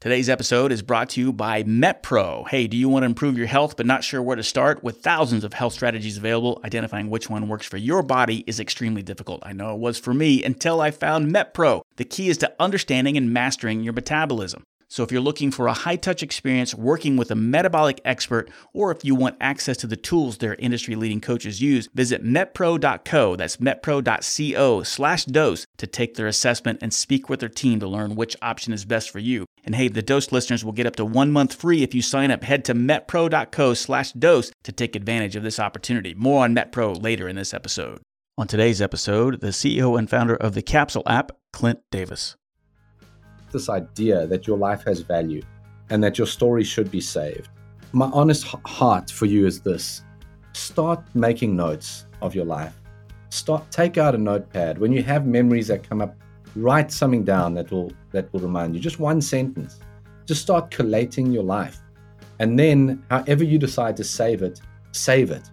Today's episode is brought to you by MetPro. Hey, do you want to improve your health but not sure where to start? With thousands of health strategies available, identifying which one works for your body is extremely difficult. I know it was for me until I found MetPro. The key is to understanding and mastering your metabolism. So, if you're looking for a high touch experience working with a metabolic expert, or if you want access to the tools their industry leading coaches use, visit metpro.co. That's metpro.co slash dose to take their assessment and speak with their team to learn which option is best for you. And hey, the dose listeners will get up to one month free if you sign up. Head to metpro.co slash dose to take advantage of this opportunity. More on MetPro later in this episode. On today's episode, the CEO and founder of the Capsule app, Clint Davis this idea that your life has value and that your story should be saved. My honest heart for you is this start making notes of your life. Start take out a notepad. When you have memories that come up, write something down that will that will remind you. Just one sentence. Just start collating your life. And then however you decide to save it, save it.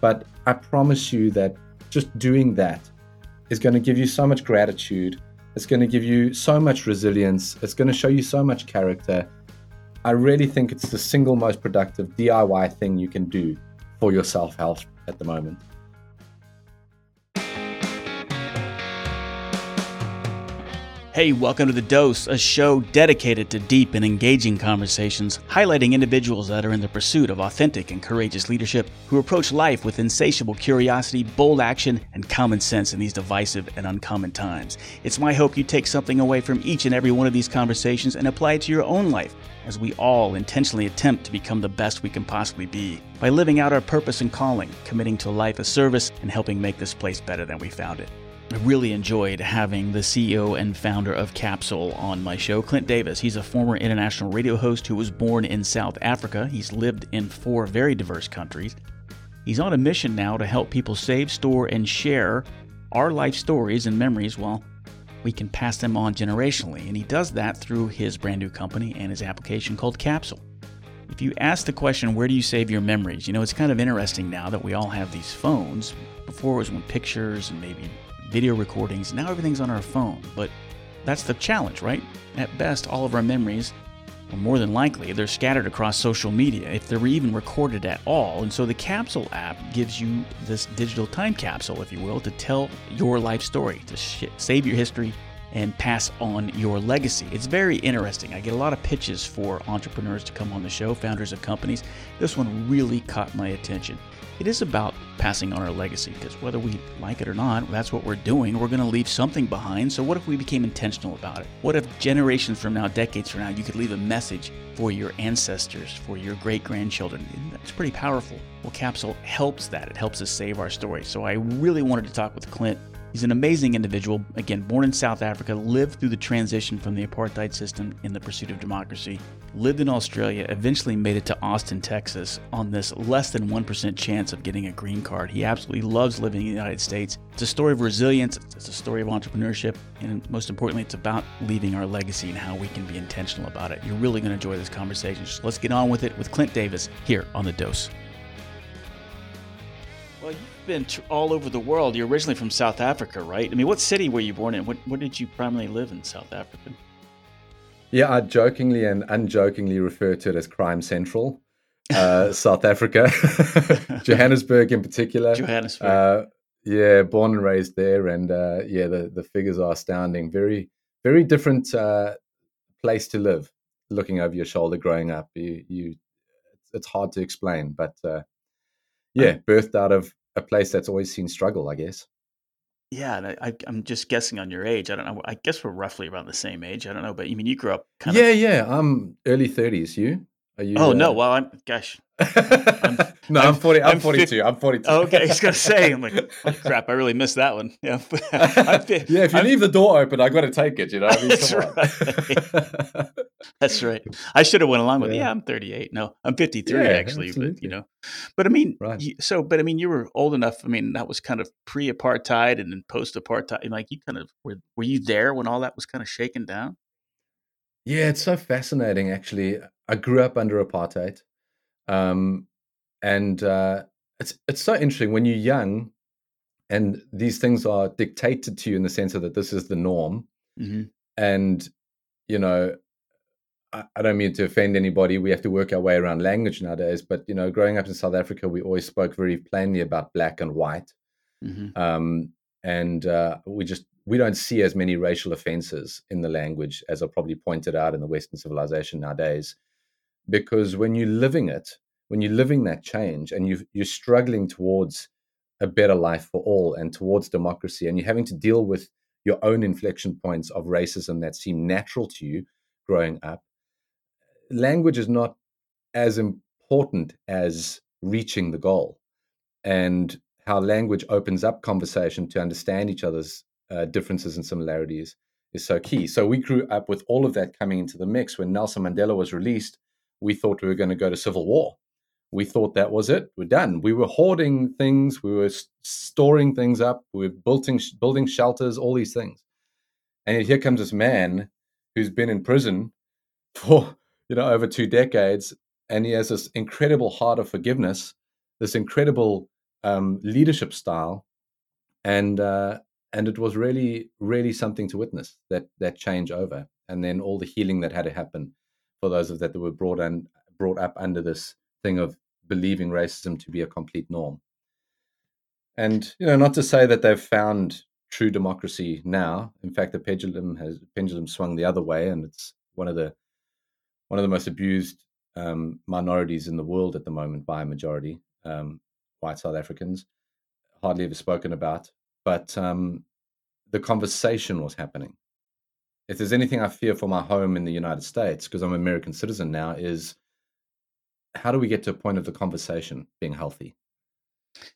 But I promise you that just doing that is going to give you so much gratitude it's going to give you so much resilience. It's going to show you so much character. I really think it's the single most productive DIY thing you can do for your self health at the moment. Hey, welcome to The Dose, a show dedicated to deep and engaging conversations, highlighting individuals that are in the pursuit of authentic and courageous leadership, who approach life with insatiable curiosity, bold action, and common sense in these divisive and uncommon times. It's my hope you take something away from each and every one of these conversations and apply it to your own life as we all intentionally attempt to become the best we can possibly be by living out our purpose and calling, committing to life of service, and helping make this place better than we found it. I really enjoyed having the CEO and founder of Capsule on my show, Clint Davis. He's a former international radio host who was born in South Africa. He's lived in four very diverse countries. He's on a mission now to help people save, store, and share our life stories and memories while we can pass them on generationally. And he does that through his brand new company and his application called Capsule. If you ask the question, where do you save your memories? You know, it's kind of interesting now that we all have these phones. Before it was when pictures and maybe video recordings. Now everything's on our phone, but that's the challenge, right? At best, all of our memories, or more than likely, they're scattered across social media, if they're even recorded at all. And so the Capsule app gives you this digital time capsule, if you will, to tell your life story, to sh- save your history and pass on your legacy. It's very interesting. I get a lot of pitches for entrepreneurs to come on the show, founders of companies. This one really caught my attention it is about passing on our legacy because whether we like it or not, that's what we're doing. We're going to leave something behind. So, what if we became intentional about it? What if generations from now, decades from now, you could leave a message for your ancestors, for your great grandchildren? That's pretty powerful. Well, Capsule helps that. It helps us save our story. So, I really wanted to talk with Clint He's an amazing individual, again, born in South Africa, lived through the transition from the apartheid system in the pursuit of democracy, lived in Australia, eventually made it to Austin, Texas, on this less than 1% chance of getting a green card. He absolutely loves living in the United States. It's a story of resilience, it's a story of entrepreneurship, and most importantly, it's about leaving our legacy and how we can be intentional about it. You're really going to enjoy this conversation. So let's get on with it with Clint Davis here on The Dose. Been all over the world. You're originally from South Africa, right? I mean, what city were you born in? What, where did you primarily live in South Africa? Yeah, I jokingly and unjokingly refer to it as Crime Central, uh, South Africa, Johannesburg in particular. Johannesburg. Uh, yeah, born and raised there, and uh, yeah, the the figures are astounding. Very, very different uh, place to live. Looking over your shoulder, growing up, you, you it's hard to explain, but uh, yeah, birthed out of a place that's always seen struggle, I guess. Yeah, and I, am just guessing on your age. I don't know. I guess we're roughly around the same age. I don't know, but I mean, you grew up kind yeah, of. Yeah, yeah. I'm early 30s. You? Are you? Oh uh... no. Well, I'm. Gosh. I'm, no, I'm, I'm 40. I'm, I'm 42. I'm 42. okay, I was gonna say. I'm like, oh, crap. I really missed that one. Yeah. yeah. If you leave the door open, I got to take it. You know. I mean, that's right. that's right. I should have went along with. Yeah, yeah I'm 38. No, I'm 53 yeah, actually. Absolutely. But you know, but I mean, right. you, so, but I mean, you were old enough. I mean, that was kind of pre-apartheid and then post-apartheid. Like you kind of were. Were you there when all that was kind of shaken down? Yeah, it's so fascinating. Actually, I grew up under apartheid. Um, and uh, it's it's so interesting when you're young, and these things are dictated to you in the sense of that this is the norm, mm-hmm. and you know, I don't mean to offend anybody. We have to work our way around language nowadays. But you know, growing up in South Africa, we always spoke very plainly about black and white, mm-hmm. um, and uh, we just we don't see as many racial offenses in the language as are probably pointed out in the Western civilization nowadays. Because when you're living it, when you're living that change, and you you're struggling towards a better life for all and towards democracy, and you're having to deal with your own inflection points of racism that seem natural to you growing up language is not as important as reaching the goal and how language opens up conversation to understand each other's uh, differences and similarities is so key. So we grew up with all of that coming into the mix. When Nelson Mandela was released, we thought we were going to go to civil war. We thought that was it. We're done. We were hoarding things. We were storing things up. We were building building shelters. All these things. And here comes this man who's been in prison for you know, over two decades. And he has this incredible heart of forgiveness, this incredible um, leadership style, and uh, and it was really, really something to witness that that change over, and then all the healing that had to happen for those of that that were brought and brought up under this thing of believing racism to be a complete norm. And you know, not to say that they've found true democracy now. In fact, the pendulum has pendulum swung the other way, and it's one of the one of the most abused um, minorities in the world at the moment by a majority, um, white South Africans, hardly ever spoken about. But um, the conversation was happening. If there's anything I fear for my home in the United States, because I'm an American citizen now, is how do we get to a point of the conversation being healthy?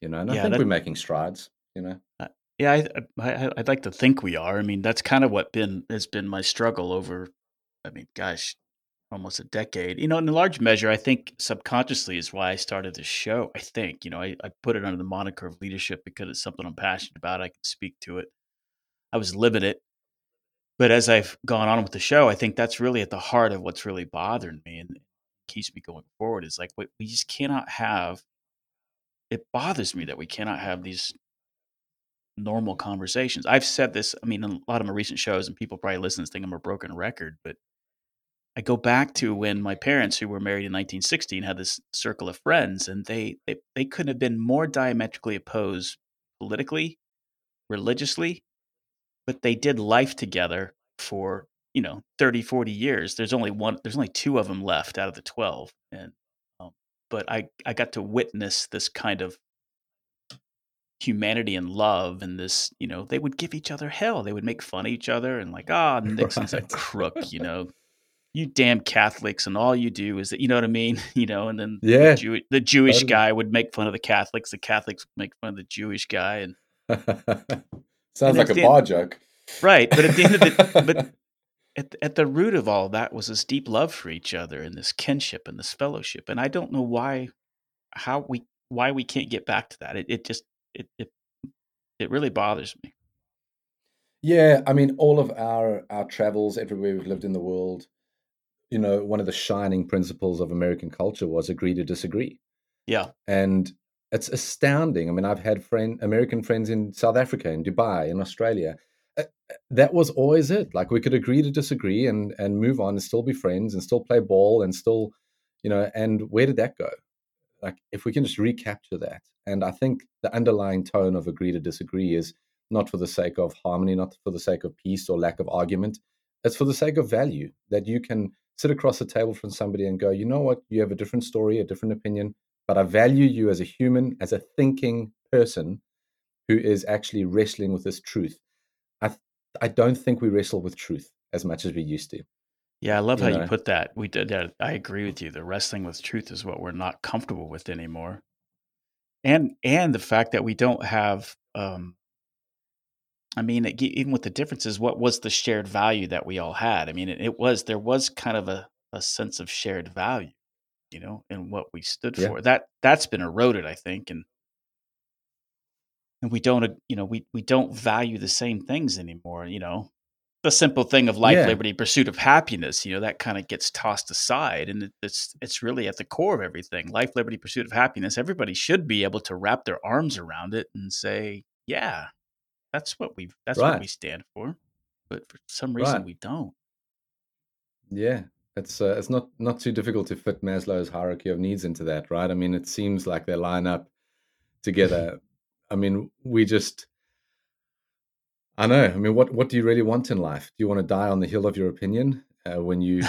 You know, and yeah, I think that, we're making strides. You know, uh, yeah, I, I, I'd like to think we are. I mean, that's kind of what been has been my struggle over. I mean, gosh, almost a decade. You know, in a large measure, I think subconsciously is why I started this show. I think, you know, I, I put it under the moniker of leadership because it's something I'm passionate about. I can speak to it. I was living it. But as I've gone on with the show, I think that's really at the heart of what's really bothering me and keeps me going forward is like we, just cannot have it bothers me that we cannot have these normal conversations. I've said this, I mean, a lot of my recent shows, and people probably listen to think I'm a broken record, but I go back to when my parents, who were married in 1916, had this circle of friends, and they they, they couldn't have been more diametrically opposed politically, religiously, but they did life together for you know 30 40 years. There's only one there's only two of them left out of the 12 and um, but i i got to witness this kind of humanity and love and this you know they would give each other hell. They would make fun of each other and like ah oh, nixon's right. a crook you know? You damn Catholics, and all you do is that you know what I mean, you know. And then yeah, the, Jew- the Jewish guy would make fun of the Catholics, the Catholics would make fun of the Jewish guy, and sounds like a bar joke, right? But at the end of the but at at the root of all that was this deep love for each other and this kinship and this fellowship, and I don't know why how we why we can't get back to that. It it just it it it really bothers me. Yeah, I mean, all of our our travels everywhere we've lived in the world, you know, one of the shining principles of American culture was agree to disagree. Yeah. And it's astounding. I mean, I've had friend American friends in South Africa, in Dubai, in Australia. Uh, that was always it. Like we could agree to disagree and and move on and still be friends and still play ball and still, you know, and where did that go? Like if we can just recapture that. And I think the underlying tone of agree to disagree is not for the sake of harmony, not for the sake of peace or lack of argument. It's for the sake of value that you can sit across the table from somebody and go, you know what, you have a different story, a different opinion, but I value you as a human, as a thinking person who is actually wrestling with this truth. I I don't think we wrestle with truth as much as we used to. Yeah, I love you how know? you put that. We did. Yeah, I agree with you. The wrestling with truth is what we're not comfortable with anymore, and and the fact that we don't have um, I mean, even with the differences, what was the shared value that we all had? I mean, it, it was there was kind of a, a sense of shared value, you know, and what we stood yeah. for. That that's been eroded, I think, and and we don't, uh, you know, we we don't value the same things anymore. You know, the simple thing of life, yeah. liberty, pursuit of happiness. You know, that kind of gets tossed aside, and it, it's it's really at the core of everything. Life, liberty, pursuit of happiness. Everybody should be able to wrap their arms around it and say, yeah that's what we that's right. what we stand for. But for some reason right. we don't. Yeah. It's uh, it's not not too difficult to fit Maslow's hierarchy of needs into that, right? I mean, it seems like they line up together. I mean, we just I know. I mean, what what do you really want in life? Do you want to die on the hill of your opinion uh, when you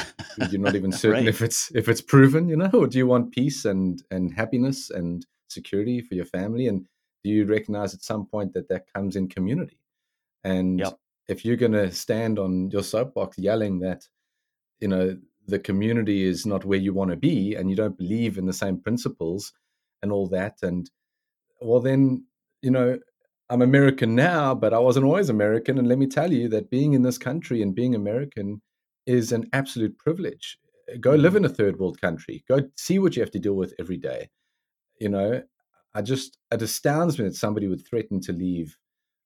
you're not even certain right. if it's if it's proven, you know, or do you want peace and and happiness and security for your family? And do you recognize at some point that that comes in community? And yep. if you're going to stand on your soapbox yelling that, you know, the community is not where you want to be, and you don't believe in the same principles and all that, and well, then you know I'm American now, but I wasn't always American. And let me tell you that being in this country and being American is an absolute privilege. Go live mm-hmm. in a third world country. Go see what you have to deal with every day. You know, I just it astounds me that somebody would threaten to leave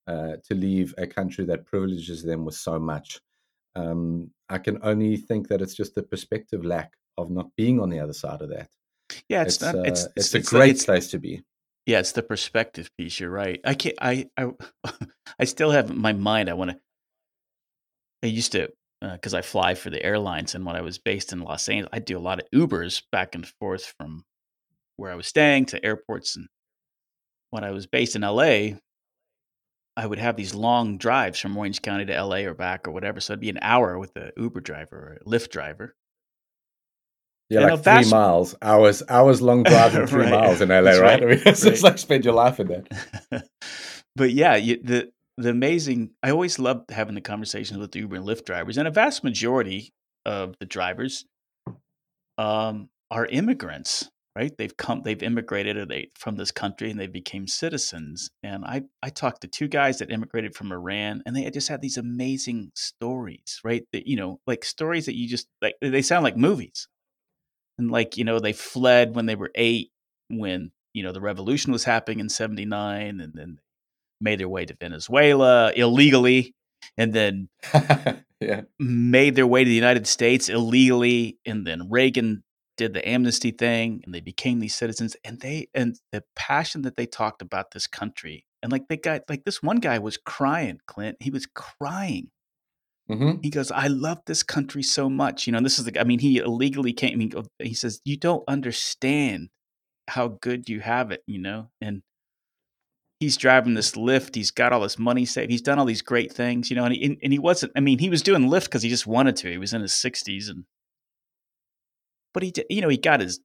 uh, to leave a country that privileges them with so much. Um, I can only think that it's just the perspective lack of not being on the other side of that. Yeah, it's it's, not, uh, it's, it's, it's, a great place to be. Yeah, it's the perspective piece. You're right. I can't. I I I still have my mind. I want to. I used to because uh, I fly for the airlines, and when I was based in Los Angeles, I do a lot of Ubers back and forth from where I was staying to airports. And when I was based in LA, I would have these long drives from Orange County to LA or back or whatever. So it'd be an hour with the Uber driver or Lyft driver. Yeah, like three vast... miles, hours, hours long drive and three right. miles in LA, right? right? I mean, it's, right. like spend your life in that. but yeah, you, the the amazing. I always loved having the conversations with the Uber and Lyft drivers, and a vast majority of the drivers um, are immigrants, right? They've come, they've immigrated or they from this country, and they became citizens. And I I talked to two guys that immigrated from Iran, and they just had these amazing stories, right? That you know, like stories that you just like. They sound like movies and like you know they fled when they were eight when you know the revolution was happening in 79 and then made their way to venezuela illegally and then yeah. made their way to the united states illegally and then reagan did the amnesty thing and they became these citizens and they and the passion that they talked about this country and like they got like this one guy was crying clint he was crying Mm-hmm. He goes, I love this country so much. You know, this is the, I mean, he illegally came, mean, he says, You don't understand how good you have it, you know? And he's driving this Lyft. He's got all this money saved. He's done all these great things, you know, and he, and he wasn't, I mean, he was doing Lyft because he just wanted to. He was in his 60s and, but he did, you know, he got his,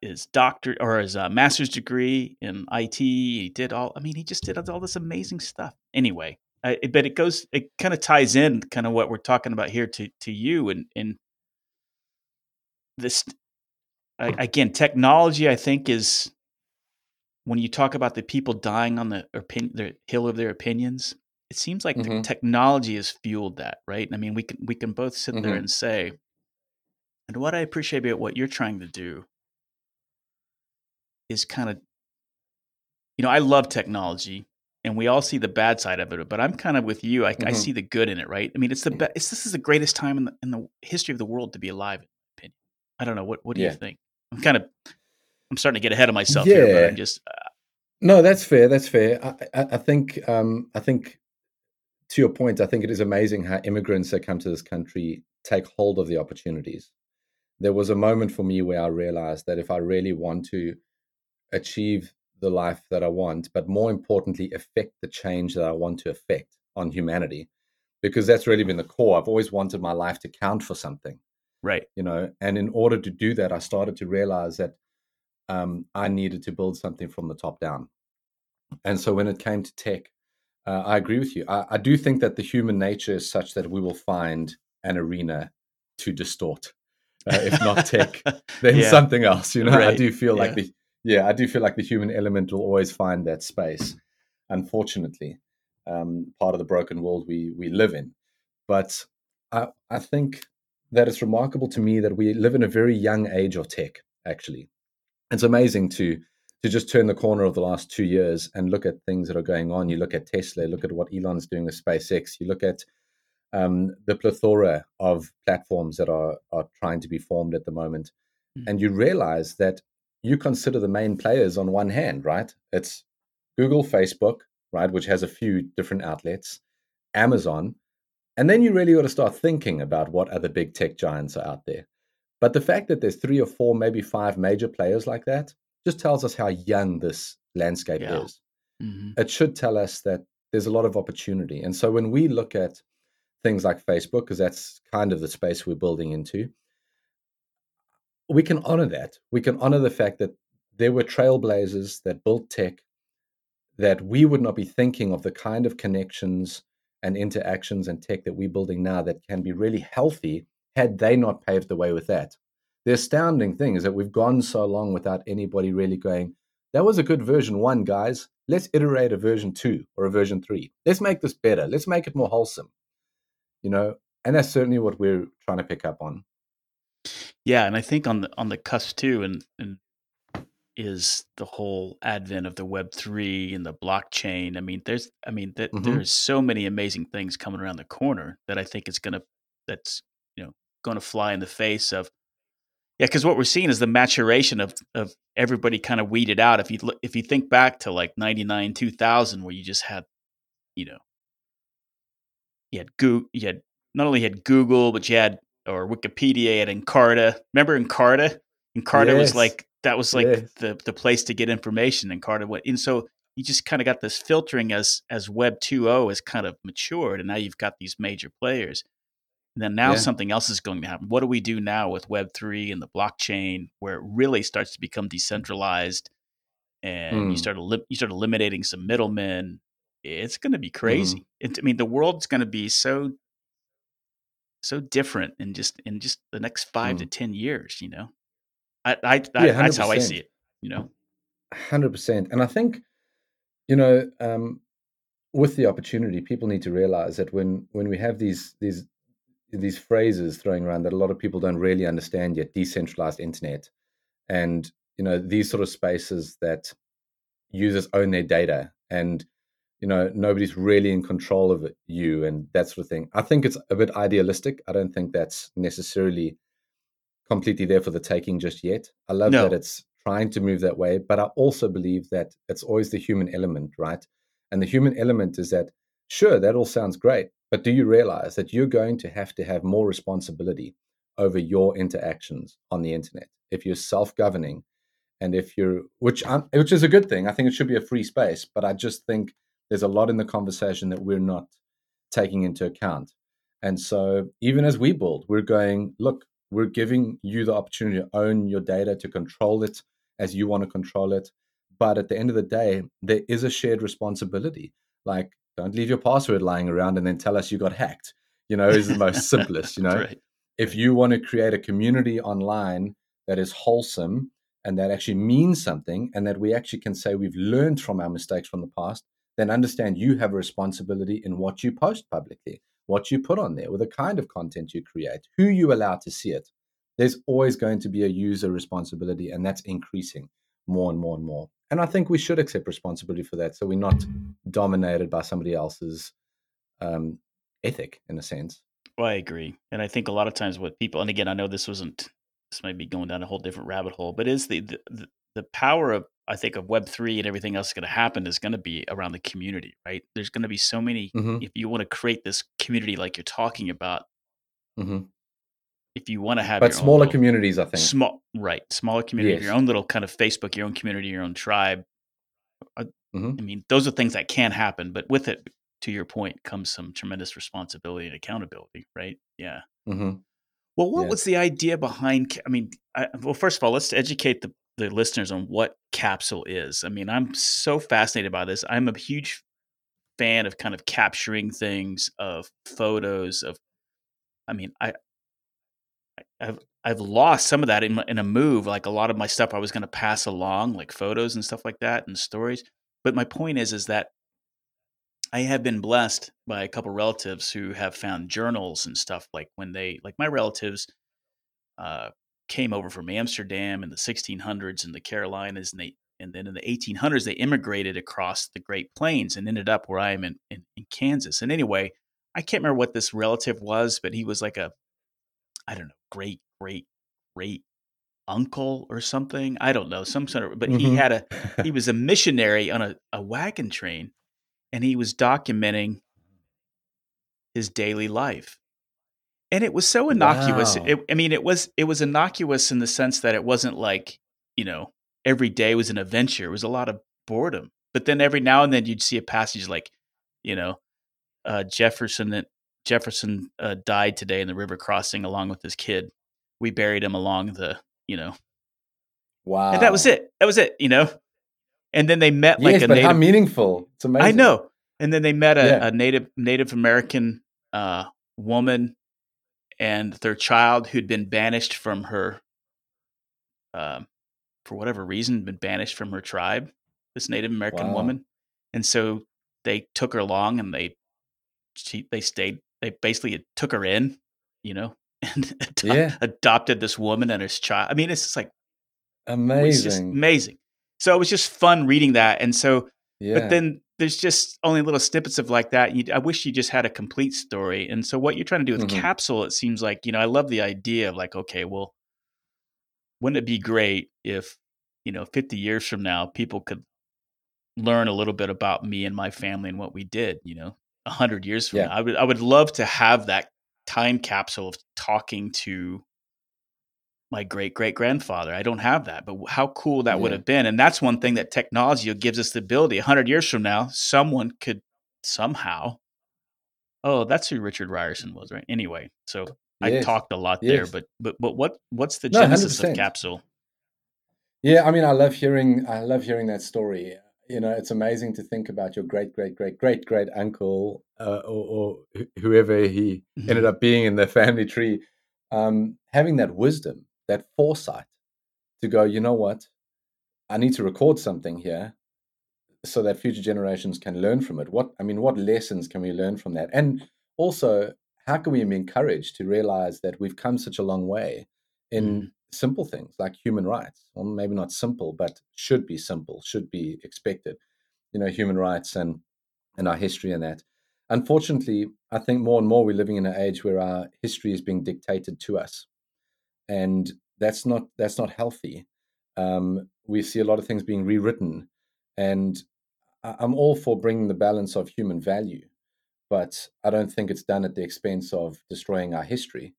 his doctor or his uh, master's degree in IT. He did all, I mean, he just did all this amazing stuff. Anyway, uh, but it goes, it kind of ties in kind of what we're talking about here to to you and and this uh, again, technology. I think is when you talk about the people dying on the opinion, the hill of their opinions. It seems like mm-hmm. the technology has fueled that, right? I mean, we can we can both sit mm-hmm. there and say, and what I appreciate about what you're trying to do is kind of, you know, I love technology and we all see the bad side of it. But I'm kind of with you. I, mm-hmm. I see the good in it, right? I mean, it's the best. this is the greatest time in the, in the history of the world to be alive. In my opinion, I don't know. What What do yeah. you think? I'm kind of I'm starting to get ahead of myself yeah. here, but I'm just. Uh, no, that's fair. That's fair. I, I, I think um, I think to your point, I think it is amazing how immigrants that come to this country take hold of the opportunities. There was a moment for me where I realized that if I really want to achieve the life that I want, but more importantly, affect the change that I want to affect on humanity. Because that's really been the core. I've always wanted my life to count for something. Right. You know, and in order to do that, I started to realize that um, I needed to build something from the top down. And so when it came to tech, uh, I agree with you. I, I do think that the human nature is such that we will find an arena to distort. Uh, if not tech, then yeah. something else. You know, right. I do feel yeah. like the yeah, I do feel like the human element will always find that space. Unfortunately, um, part of the broken world we we live in. But I I think that it's remarkable to me that we live in a very young age of tech. Actually, it's amazing to to just turn the corner of the last two years and look at things that are going on. You look at Tesla, look at what Elon's doing with SpaceX. You look at um, the plethora of platforms that are are trying to be formed at the moment, mm-hmm. and you realize that you consider the main players on one hand, right? It's Google, Facebook, right, which has a few different outlets, Amazon, and then you really got to start thinking about what other big tech giants are out there. But the fact that there's three or four, maybe five major players like that just tells us how young this landscape yeah. is. Mm-hmm. It should tell us that there's a lot of opportunity. And so when we look at things like Facebook, because that's kind of the space we're building into, we can honor that. We can honor the fact that there were trailblazers that built tech that we would not be thinking of the kind of connections and interactions and tech that we're building now that can be really healthy had they not paved the way with that. The astounding thing is that we've gone so long without anybody really going, that was a good version one, guys. Let's iterate a version two or a version three. Let's make this better. Let's make it more wholesome. You know, and that's certainly what we're trying to pick up on. Yeah, and I think on the on the cusp too, and and is the whole advent of the Web three and the blockchain. I mean, there's I mean that mm-hmm. there's so many amazing things coming around the corner that I think it's gonna that's you know going to fly in the face of yeah, because what we're seeing is the maturation of of everybody kind of weeded out. If you look, if you think back to like ninety nine, two thousand, where you just had, you know, you had Google, you had not only had Google, but you had or Wikipedia, had Encarta. Remember Encarta? Encarta yes. was like that was like yes. the the place to get information. Encarta went, and so you just kind of got this filtering as as Web 2.0 has kind of matured, and now you've got these major players. And then now yeah. something else is going to happen. What do we do now with Web3 and the blockchain where it really starts to become decentralized and mm. you start you start eliminating some middlemen? It's going to be crazy. Mm. It, I mean, the world's going to be so so different in just in just the next 5 mm. to 10 years, you know. I, I, I yeah, that's how I see it, you know. 100%. And I think you know, um, with the opportunity, people need to realize that when when we have these these these phrases throwing around that a lot of people don't really understand yet decentralized internet and you know these sort of spaces that users own their data and you know nobody's really in control of it, you and that sort of thing. I think it's a bit idealistic. I don't think that's necessarily completely there for the taking just yet. I love no. that it's trying to move that way but i also believe that it's always the human element right? And the human element is that sure that all sounds great but do you realize that you're going to have to have more responsibility over your interactions on the internet? If you're self-governing and if you're which I'm, which is a good thing. I think it should be a free space, but I just think there's a lot in the conversation that we're not taking into account. And so even as we build, we're going, look, we're giving you the opportunity to own your data, to control it as you want to control it. But at the end of the day, there is a shared responsibility. Like don't leave your password lying around and then tell us you got hacked. You know, is the most simplest, you know. Right. If you want to create a community online that is wholesome and that actually means something and that we actually can say we've learned from our mistakes from the past, then understand you have a responsibility in what you post publicly, what you put on there, with the kind of content you create, who you allow to see it. There's always going to be a user responsibility, and that's increasing more and more and more. And I think we should accept responsibility for that. So we're not dominated by somebody else's um, ethic, in a sense. Well, I agree. And I think a lot of times what people, and again, I know this wasn't, this might be going down a whole different rabbit hole, but is the, the, the power of, I think, of Web3 and everything else going to happen is going to be around the community, right? There's going to be so many, mm-hmm. if you want to create this community like you're talking about, mm-hmm if you want to have but smaller little, communities i think small right smaller community yes. your own little kind of facebook your own community your own tribe uh, mm-hmm. i mean those are things that can happen but with it to your point comes some tremendous responsibility and accountability right yeah mm-hmm. well what yeah. was the idea behind i mean I, well first of all let's educate the, the listeners on what capsule is i mean i'm so fascinated by this i'm a huge fan of kind of capturing things of photos of I mean, I I've I've lost some of that in in a move. Like a lot of my stuff, I was going to pass along, like photos and stuff like that, and stories. But my point is, is that I have been blessed by a couple relatives who have found journals and stuff. Like when they, like my relatives, uh, came over from Amsterdam in the 1600s in the Carolinas, and they, and then in the 1800s they immigrated across the Great Plains and ended up where I am in, in, in Kansas. And anyway, I can't remember what this relative was, but he was like a I don't know, great, great, great uncle or something. I don't know, some sort of, but mm-hmm. he had a, he was a missionary on a, a wagon train and he was documenting his daily life. And it was so innocuous. Wow. It, I mean, it was it was innocuous in the sense that it wasn't like you know every day was an adventure. It was a lot of boredom. But then every now and then you'd see a passage like, you know, uh, Jefferson Jefferson uh, died today in the river crossing along with his kid. We buried him along the, you know, Wow. and that was it. That was it. You know, and then they met like yes, a but native. how meaningful. It's amazing. I know. And then they met a, Yeah. a native Native American uh, woman and their child who'd been banished from her, um, for whatever reason, been banished from her tribe. This Native American Wow. woman, and so they took her along and they she they stayed. They basically took her in, you know, and ado- Yeah. adopted this woman and his child. I mean, it's just like Amazing. just amazing. So it was just fun reading that, and so yeah. but then there's just only little snippets of like that. You, I wish you just had a complete story. And so what you're trying to do with Mhm. Capsule, it seems like, you know, I love the idea of like, okay, well, wouldn't it be great if, you know, 50 years from now, people could learn a little bit about me and my family and what we did, you know, 100 years from Yeah. now. I would, I would love to have that time capsule of talking to my great great grandfather. I don't have that, but how cool that would have been. And that's one thing that technology gives us the ability. 100 years from now, someone could somehow, oh, that's who Richard Ryerson was, right? Anyway, so I talked a lot there, but but but what what's the No, genesis of capsule? Yeah, I mean, I love hearing. I love hearing that story. You know, it's amazing to think about your great, great, great, great, great uncle, uh, or, or whoever he Mhm. ended up being in the family tree, um, having that wisdom, that foresight, to go. You know what? I need to record something here, so that future generations can learn from it. What I mean, what lessons can we learn from that? And also, how can we be encouraged to realize that we've come such a long way in mm. simple things like human rights? Well, maybe not simple, but should be simple, should be expected. You know, human rights and and our history and that. Unfortunately, I think more and more we're living in an age where our history is being dictated to us, and that's not that's not healthy. Um, we see a lot of things being rewritten, and I'm all for bringing the balance of human value, but I don't think it's done at the expense of destroying our history.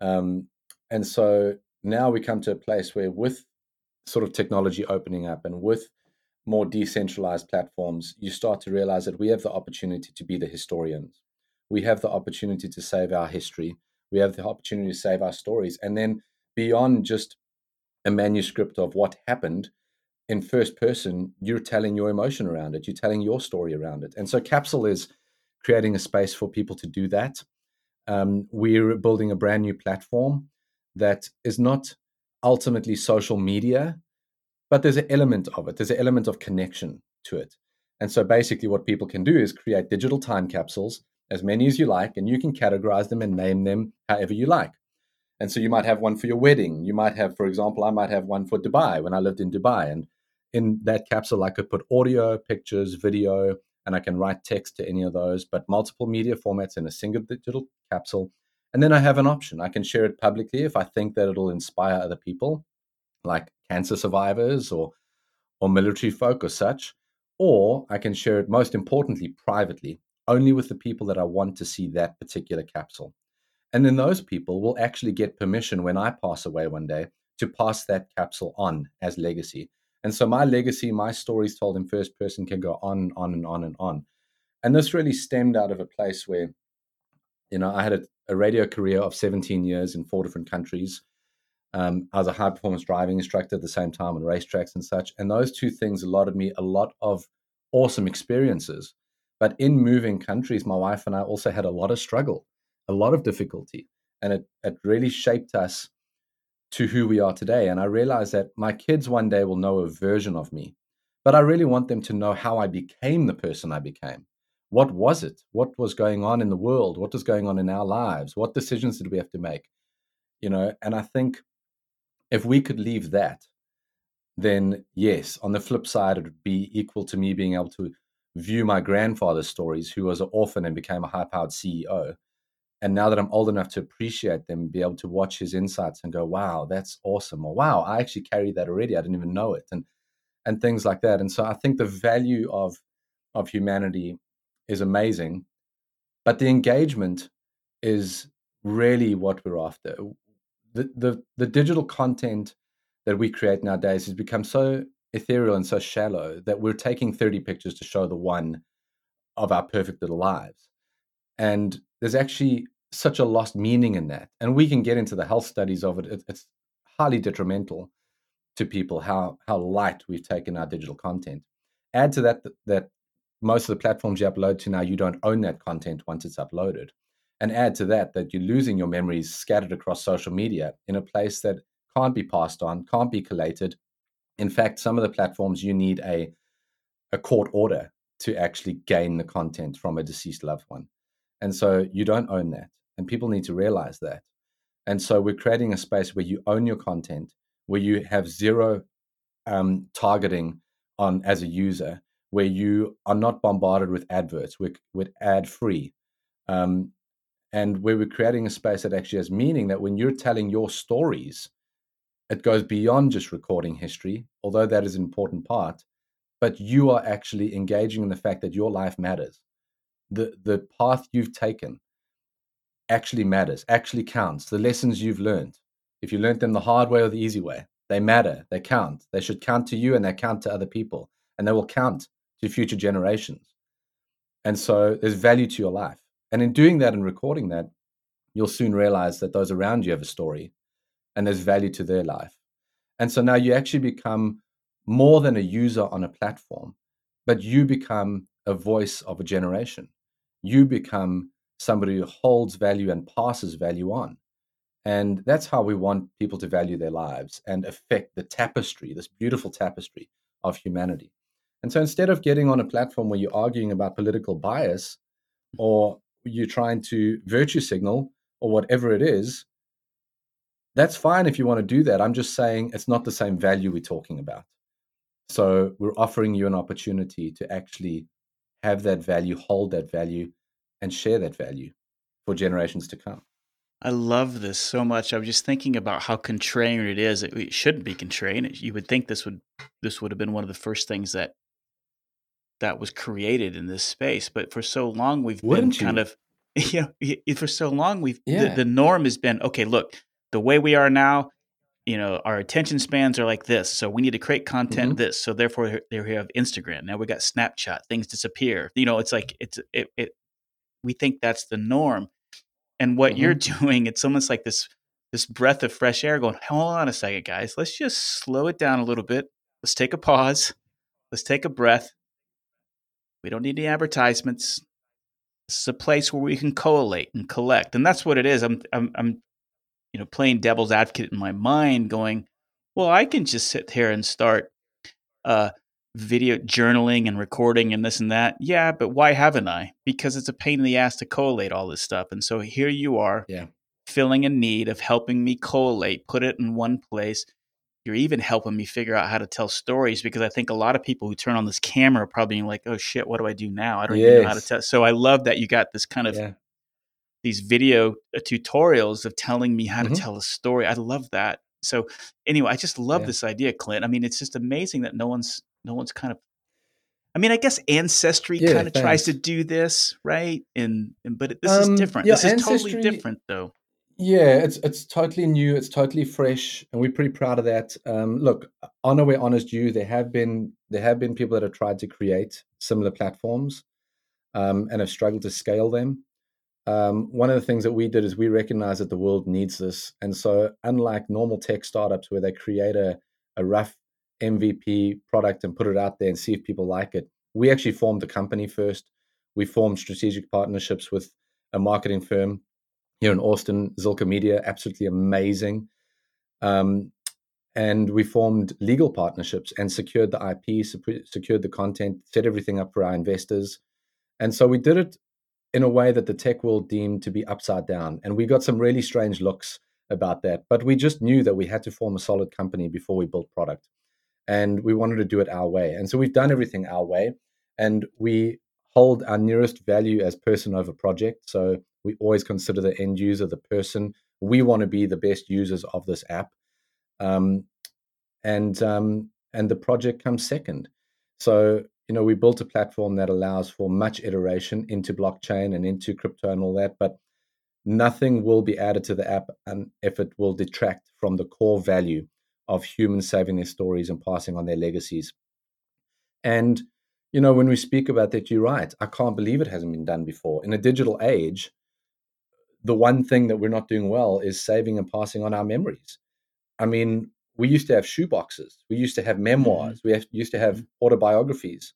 Um, and so now we come to a place where, with sort of technology opening up and with more decentralized platforms, you start to realize that we have the opportunity to be the historians. We have the opportunity to save our history. We have the opportunity to save our stories. And then beyond just a manuscript of what happened, in first person, you're telling your emotion around it. You're telling your story around it. And so Capsule is creating a space for people to do that. Um, we're building a brand new platform that is not ultimately social media, but there's an element of it. There's an element of connection to it. And so basically, what people can do is create digital time capsules, as many as you like, and you can categorize them and name them however you like. And so you might have one for your wedding. You might have, for example, I might have one for Dubai when I lived in Dubai. And in that capsule, I could put audio, pictures, video, and I can write text to any of those, but multiple media formats in a single digital capsule. And then I have an option. I can share it publicly if I think that it'll inspire other people, like cancer survivors or or military folk or such. Or I can share it most importantly privately, only with the people that I want to see that particular capsule. And then those people will actually get permission when I pass away one day to pass that capsule on as legacy. And so my legacy, my stories told in first person can go on, and on, and on and on. And this really stemmed out of a place where, you know, I had a, a radio career of 17 years in four different countries. Um, I was a high performance driving instructor at the same time on racetracks and such. And those two things allotted me a lot of awesome experiences. But in moving countries, my wife and I also had a lot of struggle, a lot of difficulty. And it, it really shaped us to who we are today. And I realized that my kids one day will know a version of me, but I really want them to know how I became the person I became. What was it? What was going on in the world? What was going on in our lives? What decisions did we have to make? You know, and I think if we could leave that, then yes, on the flip side, it would be equal to me being able to view my grandfather's stories, who was an orphan and became a high powered CEO. And now that I'm old enough to appreciate them, be able to watch his insights and go, wow, that's awesome. Or wow, I actually carry that already. I didn't even know it. And and things like that. And so I think the value of of humanity is amazing, but the engagement is really what we're after. The, the, the digital content that we create nowadays has become so ethereal and so shallow that we're taking 30 pictures to show the one of our perfect little lives. And there's actually such a lost meaning in that. And we can get into the health studies of it. It's highly detrimental to people how how light we've taken our digital content. Add to that that most of the platforms you upload to now you don't own that content once it's uploaded. And add to that that you're losing your memories scattered across social media in a place that can't be passed on, can't be collated. In fact, some of the platforms you need a a court order to actually gain the content from a deceased loved one. And so you don't own that. And people need to realize that. And so we're creating a space where you own your content, where you have zero um, targeting on as a user, where you are not bombarded with adverts, with, with ad free. Um, and where we're creating a space that actually has meaning that when you're telling your stories, it goes beyond just recording history, although that is an important part, but you are actually engaging in the fact that your life matters. The, the path you've taken, actually matters, actually counts. The lessons you've learned, if you learned them the hard way or the easy way, they matter, they count. They should count to you and they count to other people, and they will count to future generations. And so there's value to your life. And in doing that and recording that, you'll soon realize that those around you have a story and there's value to their life. And so now you actually become more than a user on a platform, but you become a voice of a generation. You become somebody who holds value and passes value on. And that's how we want people to value their lives and affect the tapestry, this beautiful tapestry of humanity. And so instead of getting on a platform where you're arguing about political bias mm-hmm. or you're trying to virtue signal or whatever it is, that's fine if you want to do that. I'm just saying it's not the same value we're talking about. So we're offering you an opportunity to actually have that value, hold that value, and share that value for generations to come. I love this so much. I was just thinking about how contrarian it is. It, it shouldn't be contrarian. You would think this would this would have been one of the first things that that was created in this space. But for so long, we've Wouldn't been you? kind of you know for so long we've yeah. the, the norm has been okay. Look, the way we are now, you know, our attention spans are like this. So we need to create content mm-hmm. this. So therefore, there we have Instagram. Now we got Snapchat. Things disappear. You know, it's like it's it, it we think that's the norm. And what mm-hmm. you're doing, it's almost like this this breath of fresh air going, hold on a second, guys. Let's just slow it down a little bit. Let's take a pause. Let's take a breath. We don't need any advertisements. This is a place where we can collate and collect. And that's what it is. I'm I'm I'm you know playing devil's advocate in my mind going, well, I can just sit here and start uh video journaling and recording and this and that. Yeah, but why haven't I? Because it's a pain in the ass to collate all this stuff. And so here you are, yeah. filling a need of helping me collate, put it in one place. You're even helping me figure out how to tell stories because I think a lot of people who turn on this camera are probably like, "Oh shit, what do I do now? I don't yes. even know how to tell." So I love that you got this kind of yeah. These video uh, tutorials of telling me how mm-hmm. to tell a story. I love that. So anyway, I just love yeah. this idea, Clint. I mean, it's just amazing that no one's no one's kind of I mean, I guess ancestry yeah, kind of tries to do this, right? And, and but this um, is different. Yeah, this is totally different, though. Yeah, it's it's totally new. It's totally fresh, and we're pretty proud of that. Um, look, honor where honor's due. There have been there have been people that have tried to create similar platforms, um, and have struggled to scale them. Um, one of the things that we did is we recognize that the world needs this, and so unlike normal tech startups where they create a a rough MVP product and put it out there and see if people like it. We actually formed the company first. We formed strategic partnerships with a marketing firm here in Austin, Zilker Media, absolutely amazing. Um, and we formed legal partnerships and secured the IP, secured the content, set everything up for our investors. And so we did it in a way that the tech world deemed to be upside down. And we got some really strange looks about that. But we just knew that we had to form a solid company before we built product and we wanted to do it our way. And so we've done everything our way, and we hold our nearest value as person over project. So we always consider the end user the person. We want to be the best users of this app, um, and um, and the project comes second. So you know we built a platform that allows for much iteration into blockchain and into crypto and all that, but nothing will be added to the app and if it will detract from the core value of humans saving their stories and passing on their legacies. And you know, when we speak about that, you're right. I can't believe it hasn't been done before. In a digital age, the one thing that we're not doing well is saving and passing on our memories. I mean, we used to have shoeboxes. we used to have memoirs, mm-hmm. we have, used to have mm-hmm. autobiographies,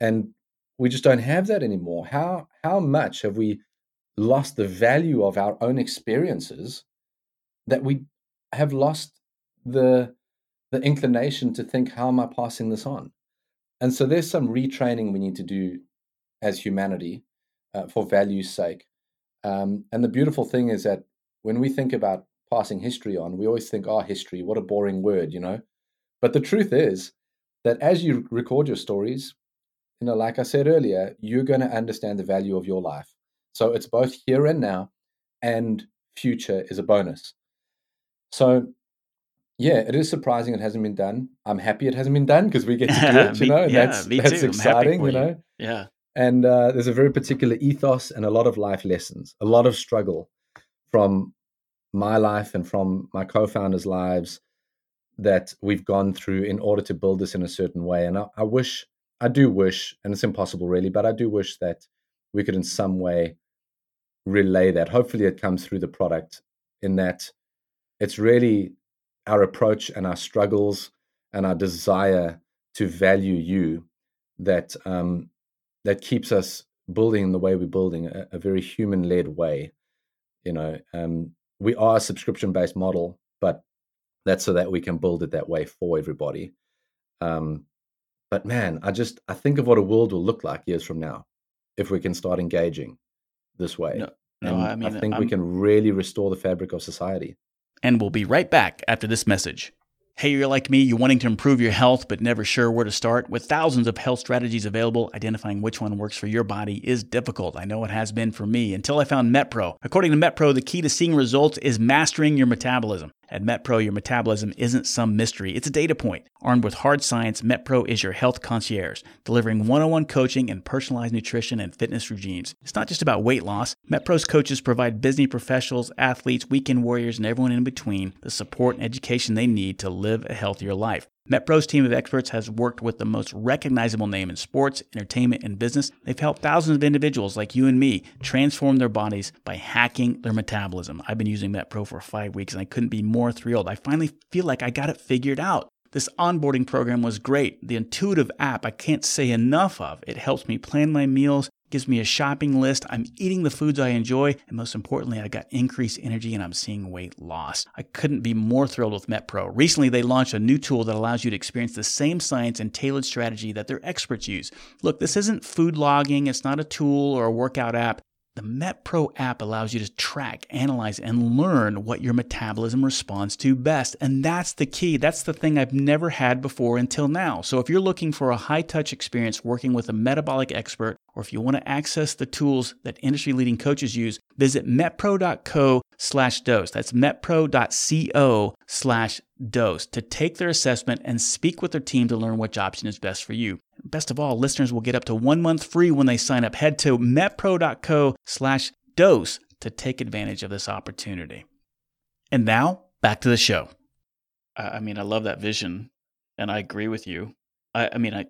and we just don't have that anymore. How how much have we lost the value of our own experiences that we have lost the the inclination to think how am I passing this on? And so there's some retraining we need to do as humanity uh, for value's sake. Um, and the beautiful thing is that when we think about passing history on, we always think, oh, history, what a boring word, you know? But the truth is that as you record your stories, you know, like I said earlier, you're going to understand the value of your life. So it's both here and now, and future is a bonus. So, yeah, it is surprising it hasn't been done. I'm happy it hasn't been done because we get to do it, you know, and yeah, that's, that's exciting, you know? Yeah. And uh, there's a very particular ethos and a lot of life lessons, a lot of struggle from my life and from my co founders' lives that we've gone through in order to build this in a certain way. And I, I wish, I do wish, and it's impossible really, but I do wish that we could in some way relay that. Hopefully, it comes through the product in that it's really our approach and our struggles and our desire to value you that um, that keeps us building in the way we're building a, a very human led way. You know, um, we are a subscription based model, but that's so that we can build it that way for everybody. Um, but man, I just I think of what a world will look like years from now if we can start engaging this way. No, no I mean I think I'm... we can really restore the fabric of society. And we'll be right back after this message. Hey, you're like me, you're wanting to improve your health but never sure where to start? With thousands of health strategies available, identifying which one works for your body is difficult. I know it has been for me until I found MetPro. According to MetPro, the key to seeing results is mastering your metabolism. At MetPro, your metabolism isn't some mystery, it's a data point. Armed with hard science, MetPro is your health concierge, delivering one on one coaching and personalized nutrition and fitness regimes. It's not just about weight loss. MetPro's coaches provide business professionals, athletes, weekend warriors, and everyone in between the support and education they need to live a healthier life. MetPro's team of experts has worked with the most recognizable name in sports, entertainment, and business. They've helped thousands of individuals like you and me transform their bodies by hacking their metabolism. I've been using MetPro for five weeks and I couldn't be more thrilled. I finally feel like I got it figured out. This onboarding program was great. The intuitive app I can't say enough of. It helps me plan my meals, gives me a shopping list. I'm eating the foods I enjoy, and most importantly, I got increased energy and I'm seeing weight loss. I couldn't be more thrilled with MetPro. Recently, they launched a new tool that allows you to experience the same science and tailored strategy that their experts use. Look, this isn't food logging, it's not a tool or a workout app. The MetPro app allows you to track, analyze, and learn what your metabolism responds to best. And that's the key. That's the thing I've never had before until now. So if you're looking for a high touch experience working with a metabolic expert, or if you want to access the tools that industry leading coaches use, visit metpro.co slash dose. That's metpro.co slash dose to take their assessment and speak with their team to learn which option is best for you. Best of all, listeners will get up to one month free when they sign up. Head to metpro.co slash dose to take advantage of this opportunity. And now, back to the show. I mean, I love that vision, and I agree with you. I, I mean, I,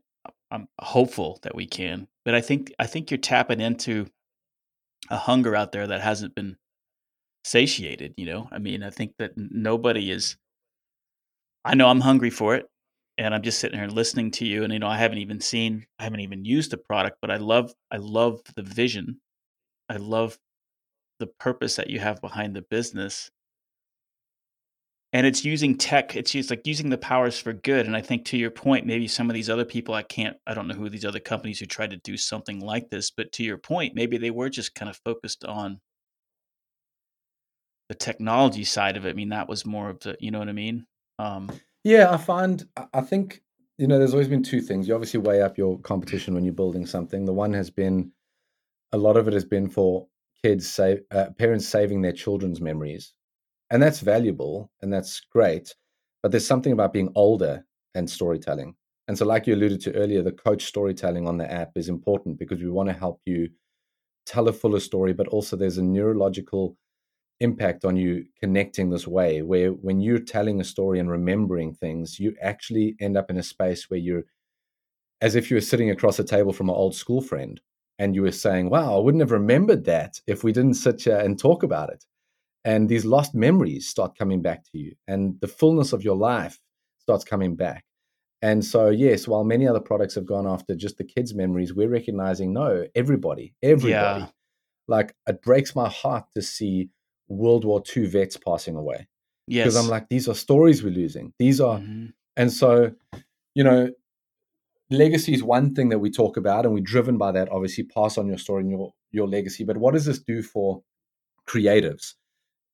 I'm hopeful that we can, but I think I think you're tapping into a hunger out there that hasn't been satiated. You know, I mean, I think that nobody is. I know I'm hungry for it and I'm just sitting here listening to you and you know I haven't even seen I haven't even used the product but I love I love the vision. I love the purpose that you have behind the business. And it's using tech it's just like using the powers for good and I think to your point maybe some of these other people I can't I don't know who these other companies who tried to do something like this but to your point maybe they were just kind of focused on the technology side of it. I mean that was more of the you know what I mean? Um yeah, I find I think you know there's always been two things. You obviously weigh up your competition when you're building something. The one has been a lot of it has been for kids save uh, parents saving their children's memories, and that's valuable and that's great. But there's something about being older and storytelling. And so, like you alluded to earlier, the coach storytelling on the app is important because we want to help you tell a fuller story, but also there's a neurological impact on you connecting this way where when you're telling a story and remembering things you actually end up in a space where you're as if you were sitting across a table from an old school friend and you were saying wow i wouldn't have remembered that if we didn't sit here and talk about it. And these lost memories start coming back to you and the fullness of your life starts coming back. And so yes while many other products have gone after just the kids memories we're recognizing no everybody everybody. Yeah. like it breaks my heart to see World War II vets passing away. Yes. Because I'm like, these are stories we're losing. These are, mm-hmm. and so, you know, legacy is one thing that we talk about, and we're driven by that. Obviously, pass on your story and your your legacy. But what does this do for creatives?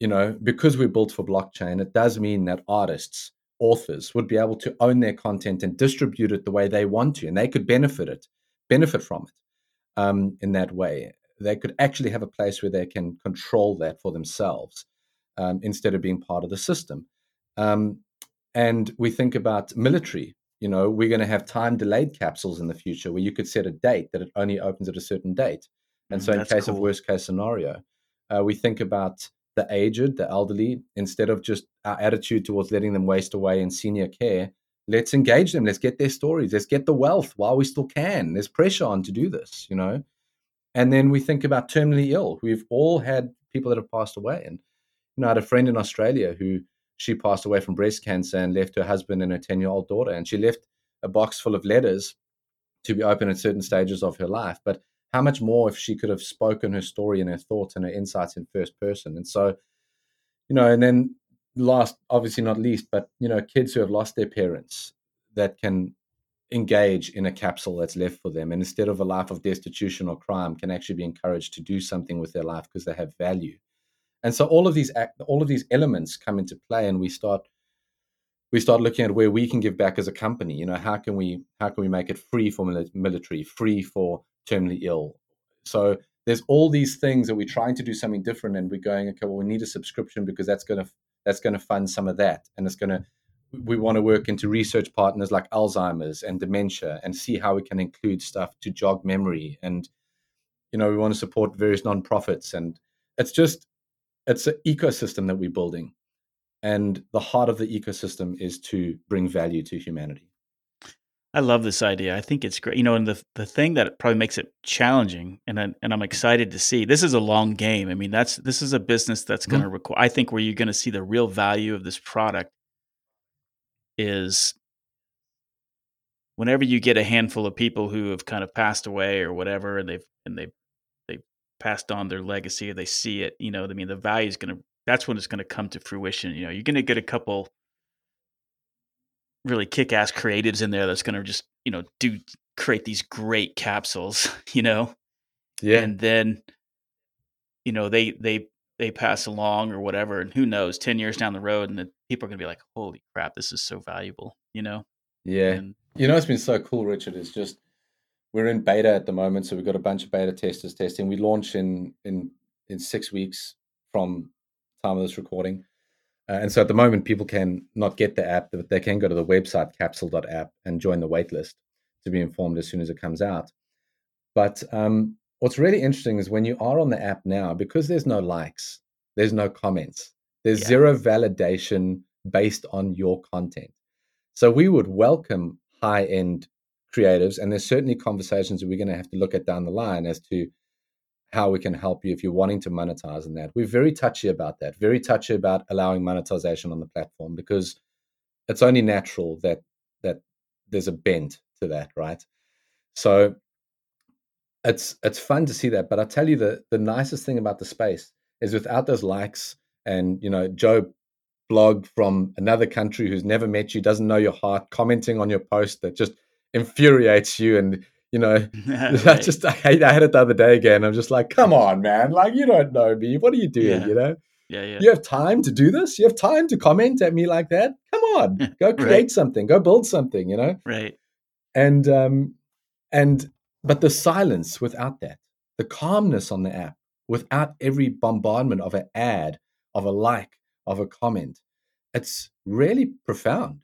You know, because we're built for blockchain, it does mean that artists, authors would be able to own their content and distribute it the way they want to, and they could benefit it, benefit from it um, in that way they could actually have a place where they can control that for themselves um, instead of being part of the system. Um, and we think about military. You know, we're going to have time delayed capsules in the future where you could set a date that it only opens at a certain date. And so, mm, in case cool. of worst case scenario, uh, we think about the aged, the elderly, instead of just our attitude towards letting them waste away in senior care. Let's engage them. Let's get their stories. Let's get the wealth while we still can. There's pressure on to do this, you know. And then we think about terminally ill. We've all had people that have passed away. And you know, I had a friend in Australia who she passed away from breast cancer and left her husband and her 10 year old daughter. And she left a box full of letters to be open at certain stages of her life. But how much more if she could have spoken her story and her thoughts and her insights in first person? And so, you know, and then last, obviously not least, but, you know, kids who have lost their parents that can engage in a capsule that's left for them and instead of a life of destitution or crime can actually be encouraged to do something with their life because they have value. And so all of these act, all of these elements come into play and we start we start looking at where we can give back as a company. You know how can we how can we make it free for military free for terminally ill? So there's all these things that we're trying to do something different and we're going okay well we need a subscription because that's going to that's going to fund some of that and it's going to we want to work into research partners like Alzheimer's and dementia and see how we can include stuff to jog memory. And, you know, we want to support various nonprofits. And it's just, it's an ecosystem that we're building. And the heart of the ecosystem is to bring value to humanity. I love this idea. I think it's great. You know, and the the thing that probably makes it challenging, and I, and I'm excited to see. This is a long game. I mean, that's this is a business that's going to mm-hmm. require. I think where you're going to see the real value of this product is whenever you get a handful of people who have kind of passed away or whatever and they've and they've they've passed on their legacy or they see it you know i mean? The value is going to that's when it's going to come to fruition you know? You're going to get a couple really kick-ass creatives in there that's going to just you know do create these great capsules you know? Yeah. And then you know they they they pass along or whatever, and who knows, ten years down the road, and the people are gonna be like, "Holy crap, this is so valuable," you know? Yeah. And, you know, it's been so cool, Richard. Is just we're in beta at the moment, so we've got a bunch of beta testers testing. We launch in in in six weeks from time of this recording. Uh, and so at the moment, people can not get the app, but they can go to the website capsll.app and join the waitlist to be informed as soon as it comes out. But um, what's really interesting is when you are on the app now, because there's no likes, there's no comments, there's yeah. zero validation based on your content. So we would welcome high end creatives, and there's certainly conversations that we're going to have to look at down the line as to how we can help you if you're wanting to monetize in that. We're very touchy about that, very touchy about allowing monetization on the platform because it's only natural that that there's a bent to that, right? So it's it's fun to see that. But I tell you the the nicest thing about the space is without those likes and you know Joe blog from another country who's never met you, doesn't know your heart, commenting on your post that just infuriates you and you know right. I just I, hate, I had it the other day again. I'm just like, come on, man, like you don't know me. What are you doing? Yeah. You know? Yeah, yeah. You have time to do this? You have time to comment at me like that? Come on. Go create right. something. Go build something, you know? Right. And um and but the silence without that, the calmness on the app without every bombardment of an ad, of a like, of a comment, it's really profound.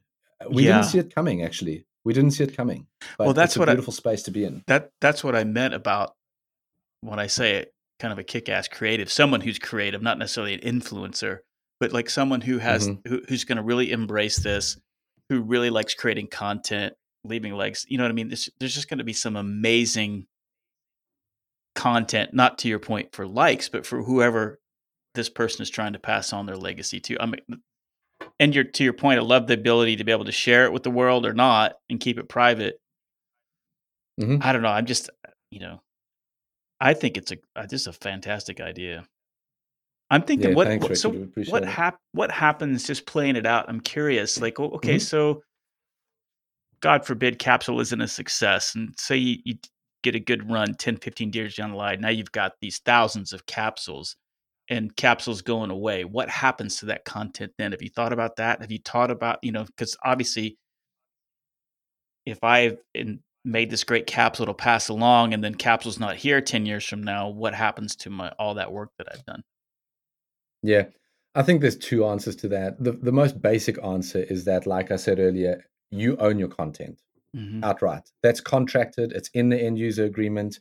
We yeah. didn't see it coming, actually. We didn't see it coming. well, that's a what beautiful I, space to be in. That that's what I meant about when I say it, kind of a kick-ass creative, someone who's creative, not necessarily an influencer, but like someone who has mm-hmm. who, who's going to really embrace this, who really likes creating content, leaving legs. You know what I mean? There's, there's just going to be some amazing content, not to your point for likes, but for whoever this person is trying to pass on their legacy to. I mean, and your to your point, I love the ability to be able to share it with the world or not and keep it private. Mm-hmm. I don't know. I'm just, you know, I think it's a uh, this is a fantastic idea. I'm thinking yeah, what, thanks, what so what hap- what happens just playing it out. I'm curious. Like, okay, mm-hmm. so God forbid capsule isn't a success, and say you, you get a good run 10, 15 years down the line. Now you've got these thousands of capsules and capsules going away. What happens to that content then? Have you thought about that? Have you thought about, you know, because obviously if I've made this great capsule to pass along and then capsule's not here 10 years from now, what happens to my all that work that I've done? Yeah. I think there's two answers to that. The the most basic answer is that, like I said earlier, you own your content mm-hmm. outright. That's contracted. It's in the end user agreement.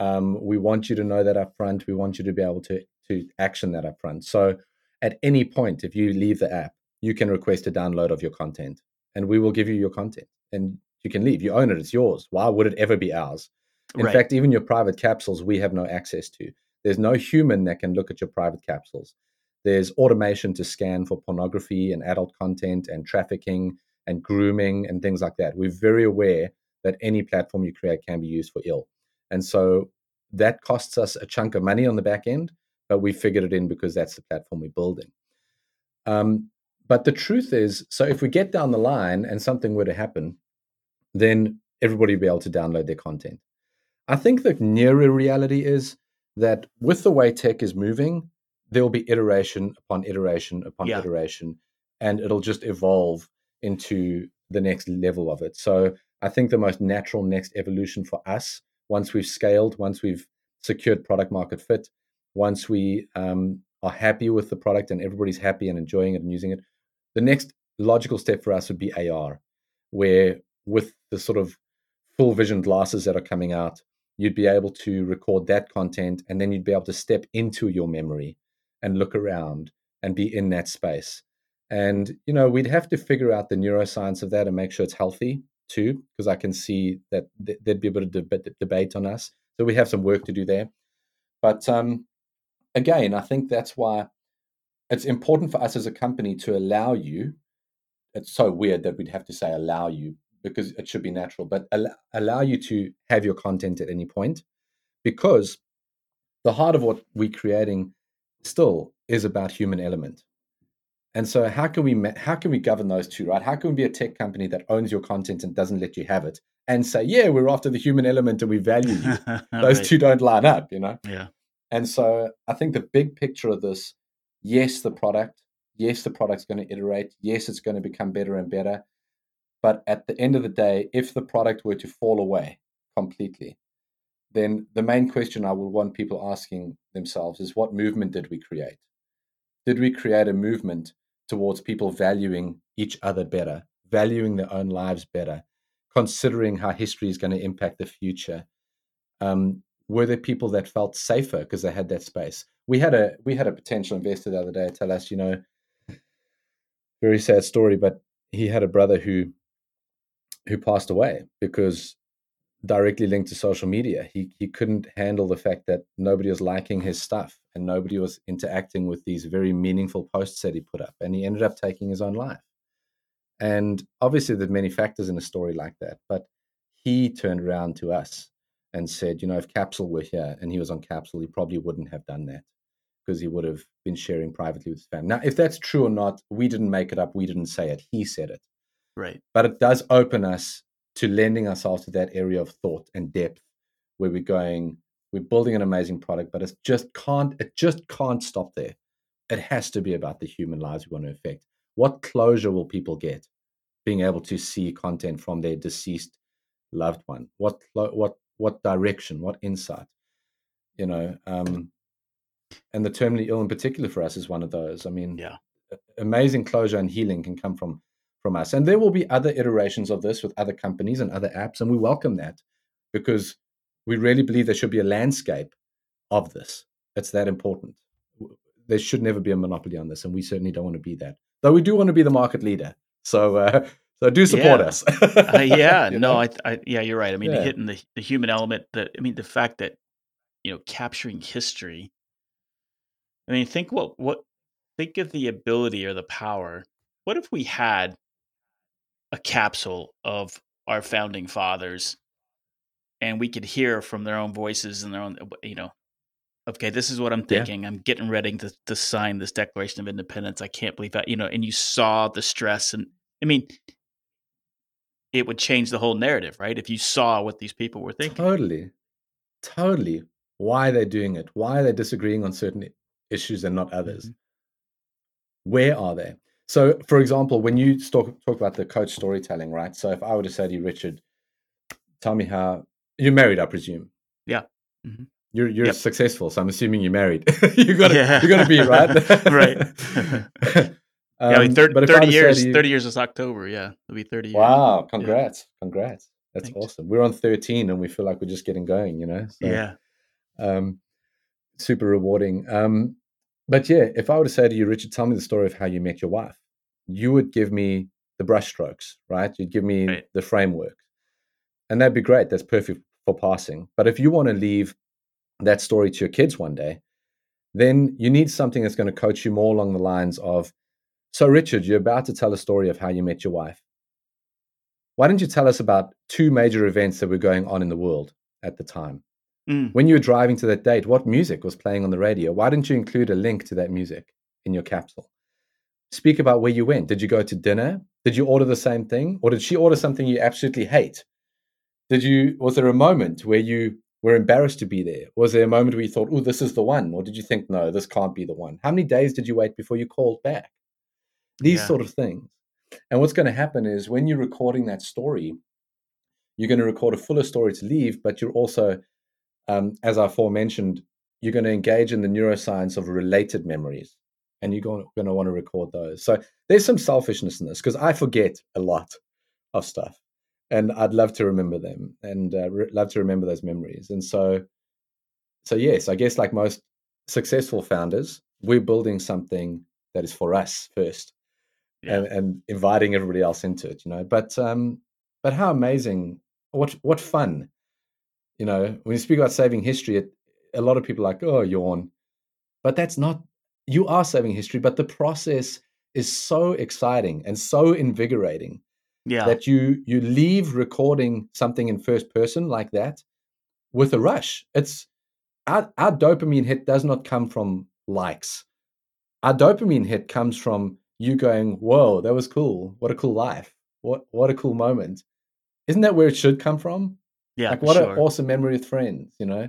Um, we want you to know that up front. We want you to be able to to action that up front. So at any point, if you leave the app, you can request a download of your content, and we will give you your content, and you can leave. You own it. It's yours. Why would it ever be ours? In right. fact, even your private capsules, we have no access to. There's no human that can look at your private capsules. There's automation to scan for pornography and adult content and trafficking and grooming and things like that. We're very aware that any platform you create can be used for ill. And so that costs us a chunk of money on the back end, but we figured it in because that's the platform we're building. Um, but the truth is, so if we get down the line and something were to happen, then everybody will be able to download their content. I think the nearer reality is that with the way tech is moving, there will be iteration upon iteration upon yeah. iteration, and it'll just evolve into the next level of it. So I think the most natural next evolution for us, once we've scaled, once we've secured product market fit, once we um, are happy with the product and everybody's happy and enjoying it and using it, the next logical step for us would be AR, where with the sort of full vision glasses that are coming out, you'd be able to record that content and then you'd be able to step into your memory and look around and be in that space. And, you know, we'd have to figure out the neuroscience of that and make sure it's healthy too, because I can see that th- there'd be a bit of deb- debate on us. So we have some work to do there. But um, again, I think that's why it's important for us as a company to allow you. It's so weird that we'd have to say allow you because it should be natural, but al- allow you to have your content at any point because the heart of what we're creating still is about human element and so, how can we how can we govern those two, right? How can we be a tech company that owns your content and doesn't let you have it, and say, yeah, we're after the human element and we value you? those right. two don't line up, you know. Yeah. And so, I think the big picture of this, yes, the product, yes, the product's going to iterate, yes, it's going to become better and better, but at the end of the day, if the product were to fall away completely, then the main question I would want people asking themselves is, what movement did we create? Did we create a movement towards people valuing each other better, valuing their own lives better, considering how history is going to impact the future. Um, were there people that felt safer because they had that space? We had a we had a potential investor the other day tell us, you know, very sad story, but he had a brother who who passed away because directly linked to social media. He he couldn't handle the fact that nobody was liking his stuff and nobody was interacting with these very meaningful posts that he put up, and he ended up taking his own life. And obviously, there's many factors in a story like that, but he turned around to us and said, you know, if Capsule were here and he was on Capsule, he probably wouldn't have done that because he would have been sharing privately with his family. Now, if that's true or not, we didn't make it up. We didn't say it. He said it. Right. But it does open us to lending ourselves to that area of thought and depth where we're going we're building an amazing product but it just can't it just can't stop there. It has to be about the human lives we want to affect. What closure will people get being able to see content from their deceased loved one? What what what direction what insight? You know um and the terminally ill in particular for us is one of those. I mean yeah. amazing closure and healing can come from from us. And there will be other iterations of this with other companies and other apps, and we welcome that because we really believe there should be a landscape of this. It's that important. There should never be a monopoly on this, and we certainly don't want to be that. Though we do want to be the market leader. So, uh, so do support Yeah. us. Uh, yeah, You no. I, I, yeah, you're right. I mean, Yeah. hitting the the human element. That I mean, the fact that you know, capturing history. I mean, think what what think of the ability or the power. What if we had a capsule of our founding fathers, and we could hear from their own voices and their own, you know, okay, this is what I'm Yeah. thinking. I'm getting ready to to sign this Declaration of Independence. I can't believe that, you know, and you saw the stress and I mean, it would change the whole narrative, right? If you saw what these people were thinking. Totally. Totally. Why are they're doing it, why are they're disagreeing on certain issues and not others. Mhm. Where are they? So, for example, when you talk, talk about the coach storytelling, right? So, if I were to say to you, Richard, tell me how you're married, I presume. Yeah. Mhm. You're you're Yep. successful, so I'm assuming you're married. you got to Yeah. you got to be right. Right. yeah, I mean, Um, thir- but if I 30 were to say years, you- 30 years is October. Yeah. It'll be 30 years. Wow! Congrats, congrats. That's Thanks. awesome. We're on 13, and we feel like we're just getting going. You know. So, Yeah. um, super rewarding. Um, but yeah, if I were to say to you, Richard, tell me the story of how you met your wife, you would give me the brushstrokes, right? You'd give me Right. the framework, and that'd be great. That's perfect for passing. But if you want to leave that story to your kids one day, then you need something that's going to coach you more along the lines of, so Richard, you're about to tell a story of how you met your wife. Why don't you tell us about two major events that were going on in the world at the time? Mm. When you were driving to that date, what music was playing on the radio? Why didn't you include a link to that music in your capsule? Speak about where you went. Did you go to dinner? Did you order the same thing? Or did she order something you absolutely hate? Did you was there a moment where you were embarrassed to be there? Was there a moment where you thought, oh, this is the one? Or did you think, no, this can't be the one? How many days did you wait before you called back? These Yeah. sort of things. And what's going to happen is when you're recording that story, you're going to record a fuller story to leave, but you're also um, as I aforementioned, you're going to engage in the neuroscience of related memories, and you're going, going to want to record those. So there's some selfishness in this because I forget a lot of stuff, and I'd love to remember them and uh, re- love to remember those memories. And so, so yes, I guess like most successful founders, we're building something that is for us first, Yeah. and, and inviting everybody else into it. You know, but um, but how amazing! What what fun! You know, when you speak about saving history, it, a lot of people are like, oh, yawn. But that's not, you are saving history, but the process is so exciting and so invigorating yeah. that you you leave recording something in first person like that with a rush. It's our, our dopamine hit does not come from likes. Our dopamine hit comes from you going, "Whoa, that was cool! What a cool life! What what a cool moment!" Isn't that where it should come from? yeah. like what sure. an awesome memory with friends you know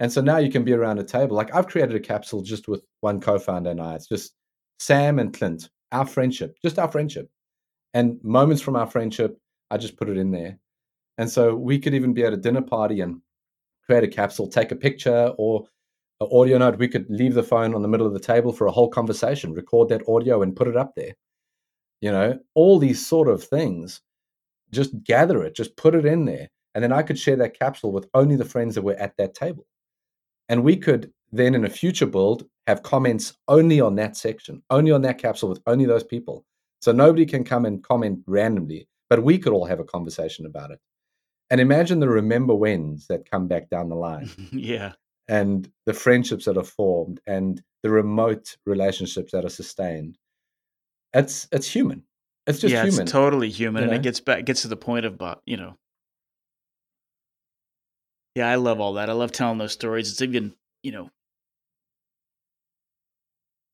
and so now you can be around a table like i've created a capsule just with one co-founder and i it's just sam and clint our friendship just our friendship and moments from our friendship i just put it in there and so we could even be at a dinner party and create a capsule take a picture or an audio note we could leave the phone on the middle of the table for a whole conversation record that audio and put it up there you know all these sort of things just gather it just put it in there and then I could share that capsule with only the friends that were at that table. And we could then, in a future build, have comments only on that section, only on that capsule with only those people. So nobody can come and comment randomly, but we could all have a conversation about it. And imagine the remember whens that come back down the line yeah. and the friendships that are formed and the remote relationships that are sustained. It's it's human. It's just yeah, human. it's totally human, you and know? it gets back gets to the point of about you know. Yeah, I love all that. I love telling those stories. It's even you know,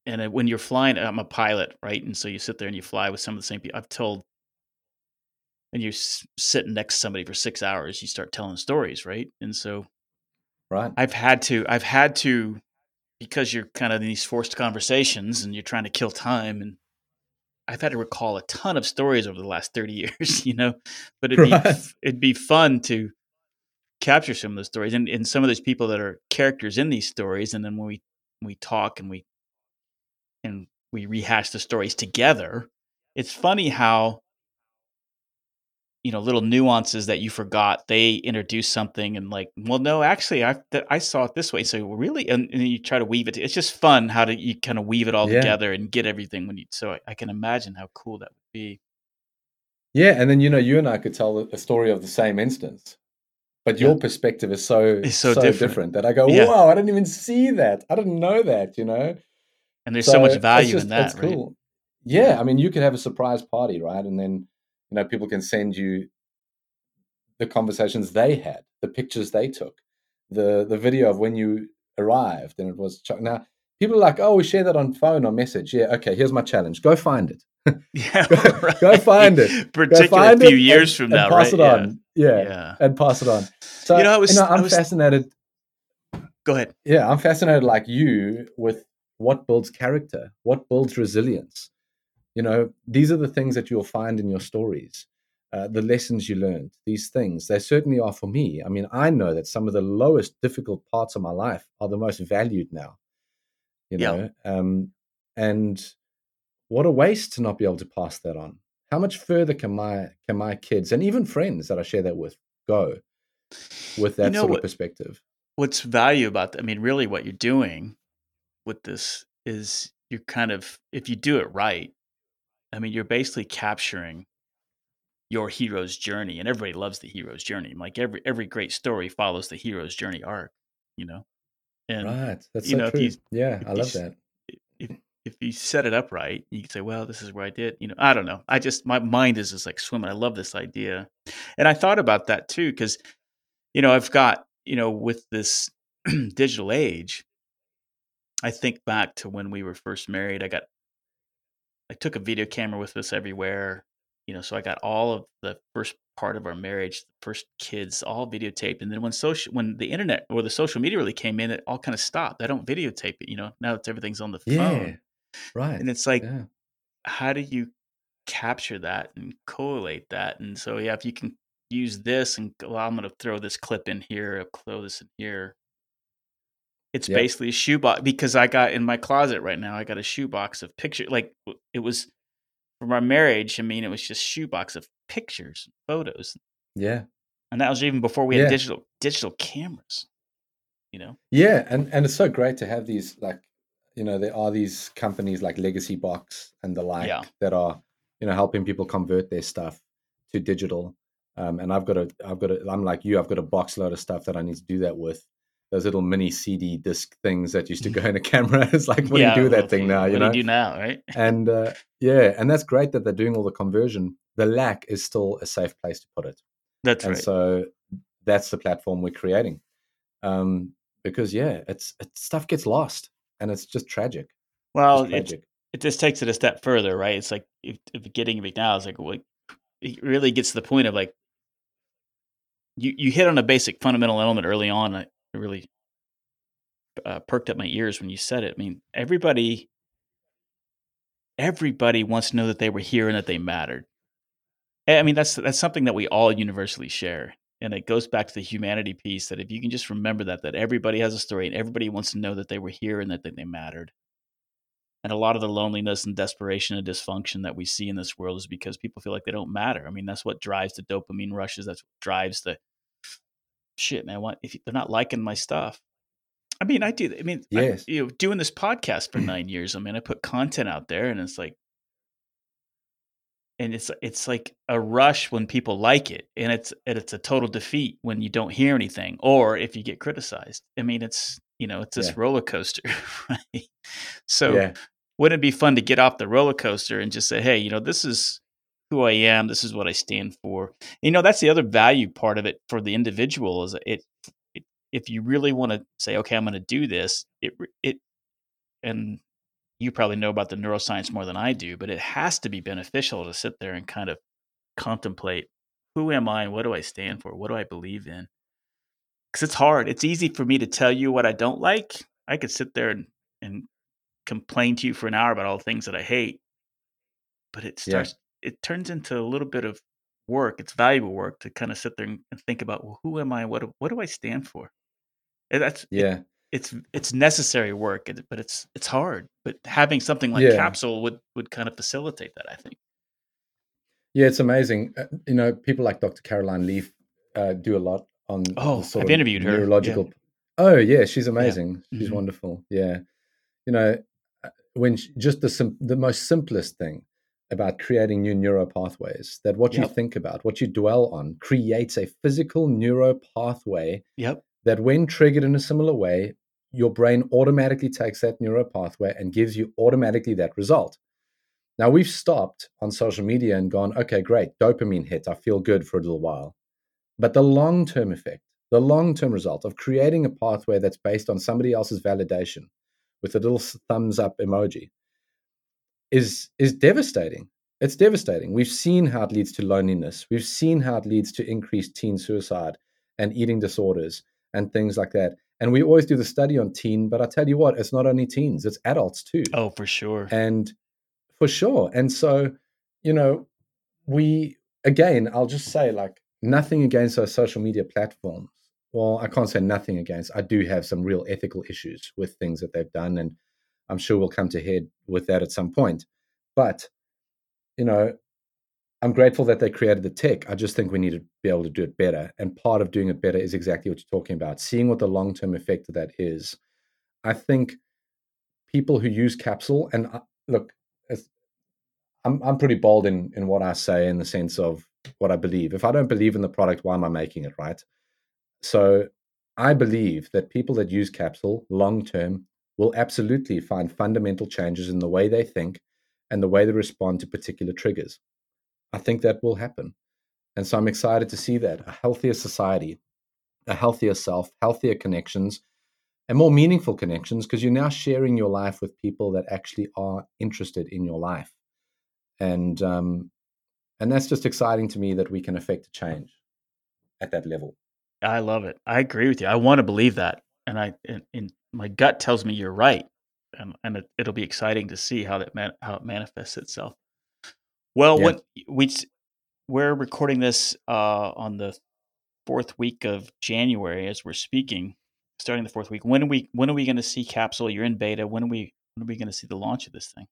and when you're flying, I'm a pilot, right? And so you sit there and you fly with some of the same people. I've told, and you're s- sitting next to somebody for six hours, you start telling stories, right? And so right. I've had to, I've had to, because you're kind of in these forced conversations and you're trying to kill time, and I've had to recall a ton of stories over the last thirty years, you know. But it'd be Right. f- it'd be fun to capture some of those stories and, and some of those people that are characters in these stories, and then when we we talk and we and we rehash the stories together, it's funny how you know little nuances that you forgot they introduce something and like well no actually i th- i saw it this way so really and, and you try to weave it it's just fun how to you kind of weave it all Yeah. together and get everything when you so I, I can imagine how cool that would be Yeah, and then you know, you and I could tell a story of the same instance, but your Yeah. perspective is so It's so so, different. different. that I go, Yeah. "Wow, I didn't even see that. I didn't know that." You know, and there's so, much value just- in that right cool. Yeah, I mean, you could have a surprise party, right? And then you know, people can send you the conversations they had, the pictures they took, the the video of when you arrived, and it was Chuck. Now people are like, "Oh, we share that on phone or message." Yeah, okay. Here's my challenge: go find it. yeah Go- right. go find it. Particularly a few years and- from and now pass right it on. Yeah, yeah and pass it on. So You know, I was- I I'm was- fascinated. go ahead Yeah, I'm fascinated like you with what builds character, what builds resilience. You know, these are the things that you'll find in your stories, uh, the lessons you learned. These things they certainly are for me. I mean, I know that some of the lowest difficult parts of my life are the most valued now. You Yeah. know, um, and what a waste to not be able to pass that on. How much further can my can my kids and even friends that I share that with go with that know sort what- of perspective? what's value about that? I mean, really, what you're doing with this is you're kind of, if you do it right, I mean, you're basically capturing your hero's journey, and everybody loves the hero's journey. Like every every great story follows the hero's journey arc, you know. And Right. That's you so know, if true. you- yeah, if I love s- that. if if you set it up right, you can say, "Well, this is where I did." You know, I don't know. I just my mind is just like swimming. I love this idea, and I thought about that too because, you know, I've got you know with this digital age, I think back to when we were first married. I got, I took a video camera with us everywhere. You know, so I got all of the first part of our marriage, the first kids, all videotaped. And then when social, when the internet or the social media really came in, it all kind of stopped. I don't videotape it. You know, now it's everything's on the Yeah. phone. Right. And it's like, yeah. how do you capture that and collate that? And so, yeah, if you can use this and well, I'm going to throw this clip in here, I'll throw this in here. It's Yep. basically a shoebox because I got in my closet right now, I got a shoebox of pictures. Like it was from our marriage. I mean, it was just shoebox of pictures, photos. Yeah. And that was even before we had Yeah. digital digital cameras, you know? Yeah. And and it's so great to have these like you know, there are these companies like Legacy Box and the like Yeah. that are, you know, helping people convert their stuff to digital. Um, and I've got a I've got a I'm like you, I've got a box load of stuff that I need to do that with. Those little mini CD disc things that used to go in a camera. It's like, what do you do that thing now? You what know? do you do now, right? and uh, yeah, and that's great that they're doing all the conversion. The lack is still a safe place to put it. That's and right. so that's the platform we're creating um because yeah it's it, stuff gets lost and it's just tragic well, it's it's, tragic it just takes it a step further, right? It's like if, if getting it now is like, like it really gets to the point of like you you hit on a basic fundamental element early on. It really uh, perked up my ears when you said it. I mean, everybody everybody wants to know that they were here and that they mattered. And, I mean, that's that's something that we all universally share. And it goes back to the humanity piece that if you can just remember that that everybody has a story and everybody wants to know that they were here and that, that they mattered. And a lot of the loneliness and desperation and dysfunction that we see in this world is because people feel like they don't matter. I mean, that's what drives the dopamine rushes. That's what drives the shit, man. What if they're not liking my stuff? I mean, I do. I mean, I- Yes. you know, doing this podcast for nine years. I mean, I put content out there, and it's like, and it's it's like a rush when people like it, and it's and it's a total defeat when you don't hear anything, or if you get criticized. I mean, it's you know, it's this Yeah. roller coaster, right? So yeah wouldn't it be fun to get off the roller coaster and just say, hey, you know, this is who I am. This is what I stand for. You know, that's the other value part of it for the individual is it, it if you really want to say, okay, I'm going to do this, it, it, and you probably know about the neuroscience more than I do, but it has to be beneficial to sit there and kind of contemplate who am I and what do I stand for? What do I believe in? Because it's hard. It's easy for me to tell you what I don't like. I could sit there and, and complain to you for an hour about all the things that I hate, but it starts. It turns into a little bit of work. It's valuable work to kind of sit there and think about, well, who am I? What do, what do I stand for? And that's it- yeah it's it's necessary work, but it's it's hard. But having something like Yeah. Capsule would would kind of facilitate that. I think. Yeah, it's amazing. Uh, you know, people like Dr. Caroline Leaf uh, do a lot on. Oh, I've interviewed her. Neurological. Yeah. Oh yeah, she's amazing. Yeah. She's mm-hmm. wonderful. Yeah, you know, uh, when she, just the sim- the most simplest thing about creating new neural pathways that what yep. you think about, what you dwell on, creates a physical neuro pathway. Yep. That when triggered in a similar way, your brain automatically takes that neural pathway and gives you automatically that result. Now we've stopped on social media and gone, okay, great, dopamine hit. I feel good for a little while. But the long term effect, the long term result of creating a pathway that's based on somebody else's validation with a little thumbs up emoji is, is devastating. It's devastating. We've seen how it leads to loneliness. We've seen how it leads to increased teen suicide and eating disorders and things like that. And we always do the study on teen, but I tell you what, it's not only teens, it's adults too. Oh, for sure. And for sure. And so, you know, we again, I'll just say like nothing against those social media platforms. Well, I can't say nothing against. I do have some real ethical issues with things that they've done, and I'm sure we'll come to head with that at some point. But you know, I'm grateful that they created the tech. I just think we need to be able to do it better. And part of doing it better is exactly what you're talking about, seeing what the long term effect of that is. I think people who use capsule, and uh, look, I'm, I'm pretty bold in, in what I say in the sense of what I believe. If I don't believe in the product, why am I making it, right? So I believe that people that use Capsule long term will absolutely find fundamental changes in the way they think and the way they respond to particular triggers. I think that will happen. And so I'm excited to see that a healthier society, a healthier self, healthier connections, and more meaningful connections because you're now sharing your life with people that actually are interested in your life. And um, and that's just exciting to me that we can affect a change at that level. I love it. I agree with you. I want to believe that, and I and my gut tells me you're right, and and it, will be exciting to see how that man, how it manifests itself. Well, yeah. what we we're recording this uh, on the fourth week of January as we're speaking, starting the fourth week. When are we when are we going to see Capsule? You're in beta. When are we when are we going to see the launch of this thing?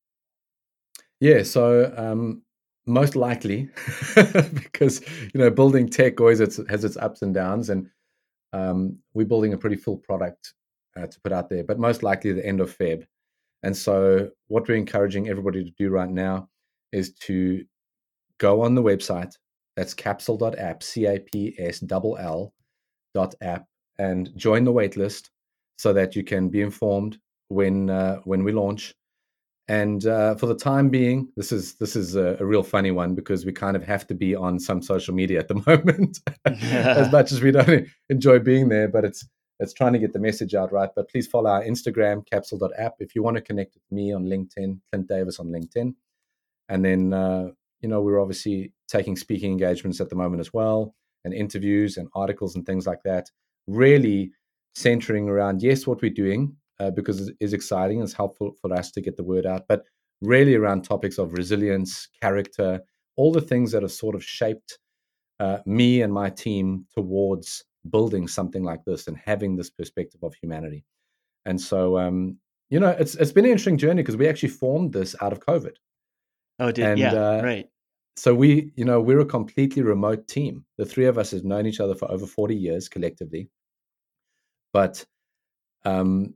Yeah, so um, most likely because you know building tech always has its ups and downs and um, we're building a pretty full product uh, to put out there but most likely the end of feb and so what we're encouraging everybody to do right now is to go on the website that's capsll.app c-a-p-s-l-l dot app and join the waitlist so that you can be informed when uh, when we launch and uh, for the time being, this is this is a, a, real funny one because we kind of have to be on some social media at the moment, as much as we don't enjoy being there. But it's it's trying to get the message out right. But please follow our Instagram capsll.app if you want to connect with me on LinkedIn, Clint Davis on LinkedIn, and then uh, you know we're obviously taking speaking engagements at the moment as well, and interviews and articles and things like that. Really centering around yes, what we're doing, uh, because it is exciting. It's helpful for us to get the word out, but really around topics of resilience, character, all the things that have sort of shaped uh, me and my team towards building something like this and having this perspective of humanity. And so, um, you know, it's it's been an interesting journey because we actually formed this out of COVID. Oh, did and, yeah, uh, right. So we, you know, we're a completely remote team. The three of us have known each other for over forty years collectively, but um,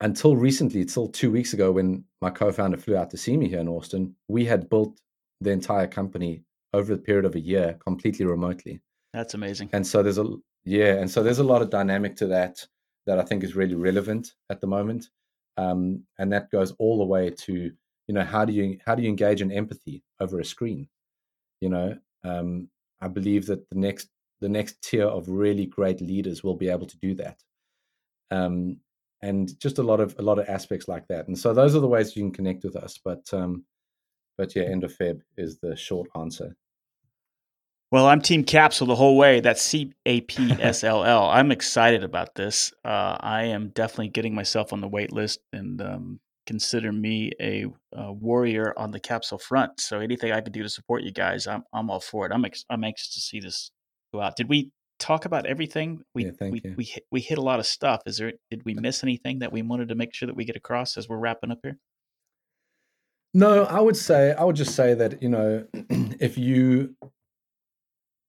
until recently, until two weeks ago, when my co-founder flew out to see me here in Austin, we had built the entire company over the period of a year completely remotely. That's amazing. And so there's a yeah, and so there's a lot of dynamic to that that I think is really relevant at the moment, um, and that goes all the way to you know how do you how do you engage in empathy over a screen? You know, um, I believe that the next the next tier of really great leaders will be able to do that. Um, and just a lot of a lot of aspects like that. And so those are the ways you can connect with us. But um, but yeah, end of Feb is the short answer. Well, I'm Team Capsule the whole way. That's C A P S L L. I'm excited about this. Uh, I am definitely getting myself on the wait list and um, consider me a, a, warrior on the capsule front. So anything I can do to support you guys, I'm I'm all for it. I'm ex- I'm anxious to see this go out. Did we talk about everything? We yeah, we, we hit, we hit a lot of stuff. Is there did we miss anything that we wanted to make sure that we get across as we're wrapping up here? No, I would say I would just say that you know if you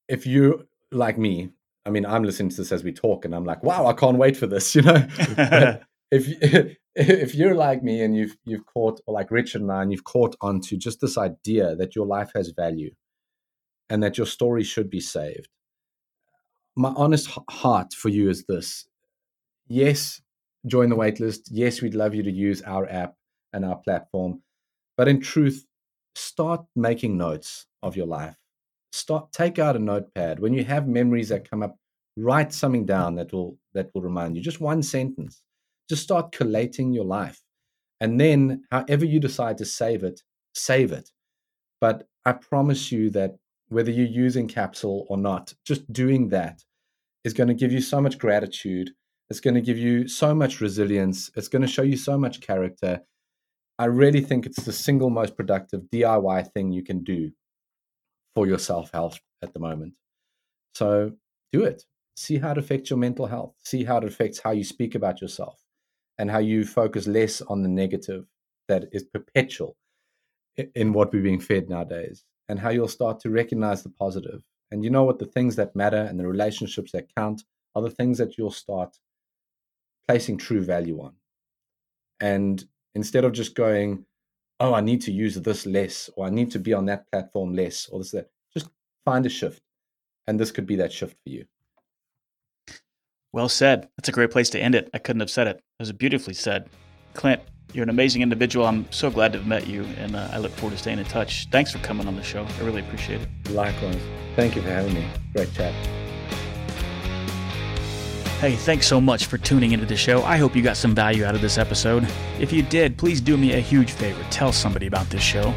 if you like me, I mean, I'm listening to this as we talk, and I'm like, wow, I can't wait for this. You know, if if you're like me and you've you've caught, or like Richard and I, and you've caught onto just this idea that your life has value, and that your story should be saved. My honest heart for you is this: yes, join the waitlist. Yes, we'd love you to use our app and our platform, but in truth, start making notes of your life start take out a notepad. When you have memories that come up write something down that will that will remind you. Just one sentence. Just start collating your life. And then however you decide to save it save it. But i promise you that whether you're using Capsll or not just doing that is going to give you so much gratitude. It's going to give you so much resilience. It's going to show you so much character. I really think it's the single most productive diy thing you can do for your self health at the moment. So do it. See how it affects your mental health. See how it affects how you speak about yourself and how you focus less on the negative that is perpetual in what we're being fed nowadays and how you'll start to recognize the positive. And you know what? The things that matter and the relationships that count are the things that you'll start placing true value on. And instead of just going, oh, I need to use this less, or I need to be on that platform less, or this, that. Just find a shift. And this could be that shift for you. Well said. That's a great place to end it. I couldn't have said it. It was beautifully said. Clint, you're an amazing individual. I'm so glad to have met you, and uh, I look forward to staying in touch. Thanks for coming on the show. I really appreciate it. Likewise. Thank you for having me. Great chat. Hey, thanks so much for tuning into the show. I hope you got some value out of this episode. If you did, please do me a huge favor. Tell somebody about this show.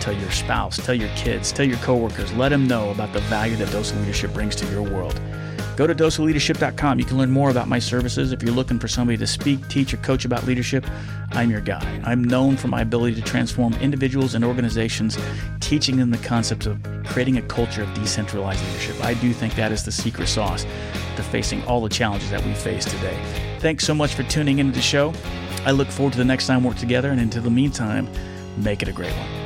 Tell your spouse, tell your kids, tell your coworkers. Let them know about the value that Dose Leadership brings to your world. Go to doseofleadership.com. You can learn more about my services. If you're looking for somebody to speak, teach, or coach about leadership, I'm your guy. I'm known for my ability to transform individuals and organizations, teaching them the concepts of creating a culture of decentralized leadership. I do think that is the secret sauce to facing all the challenges that we face today. Thanks so much for tuning into the show. I look forward to the next time we work together, and until the meantime, make it a great one.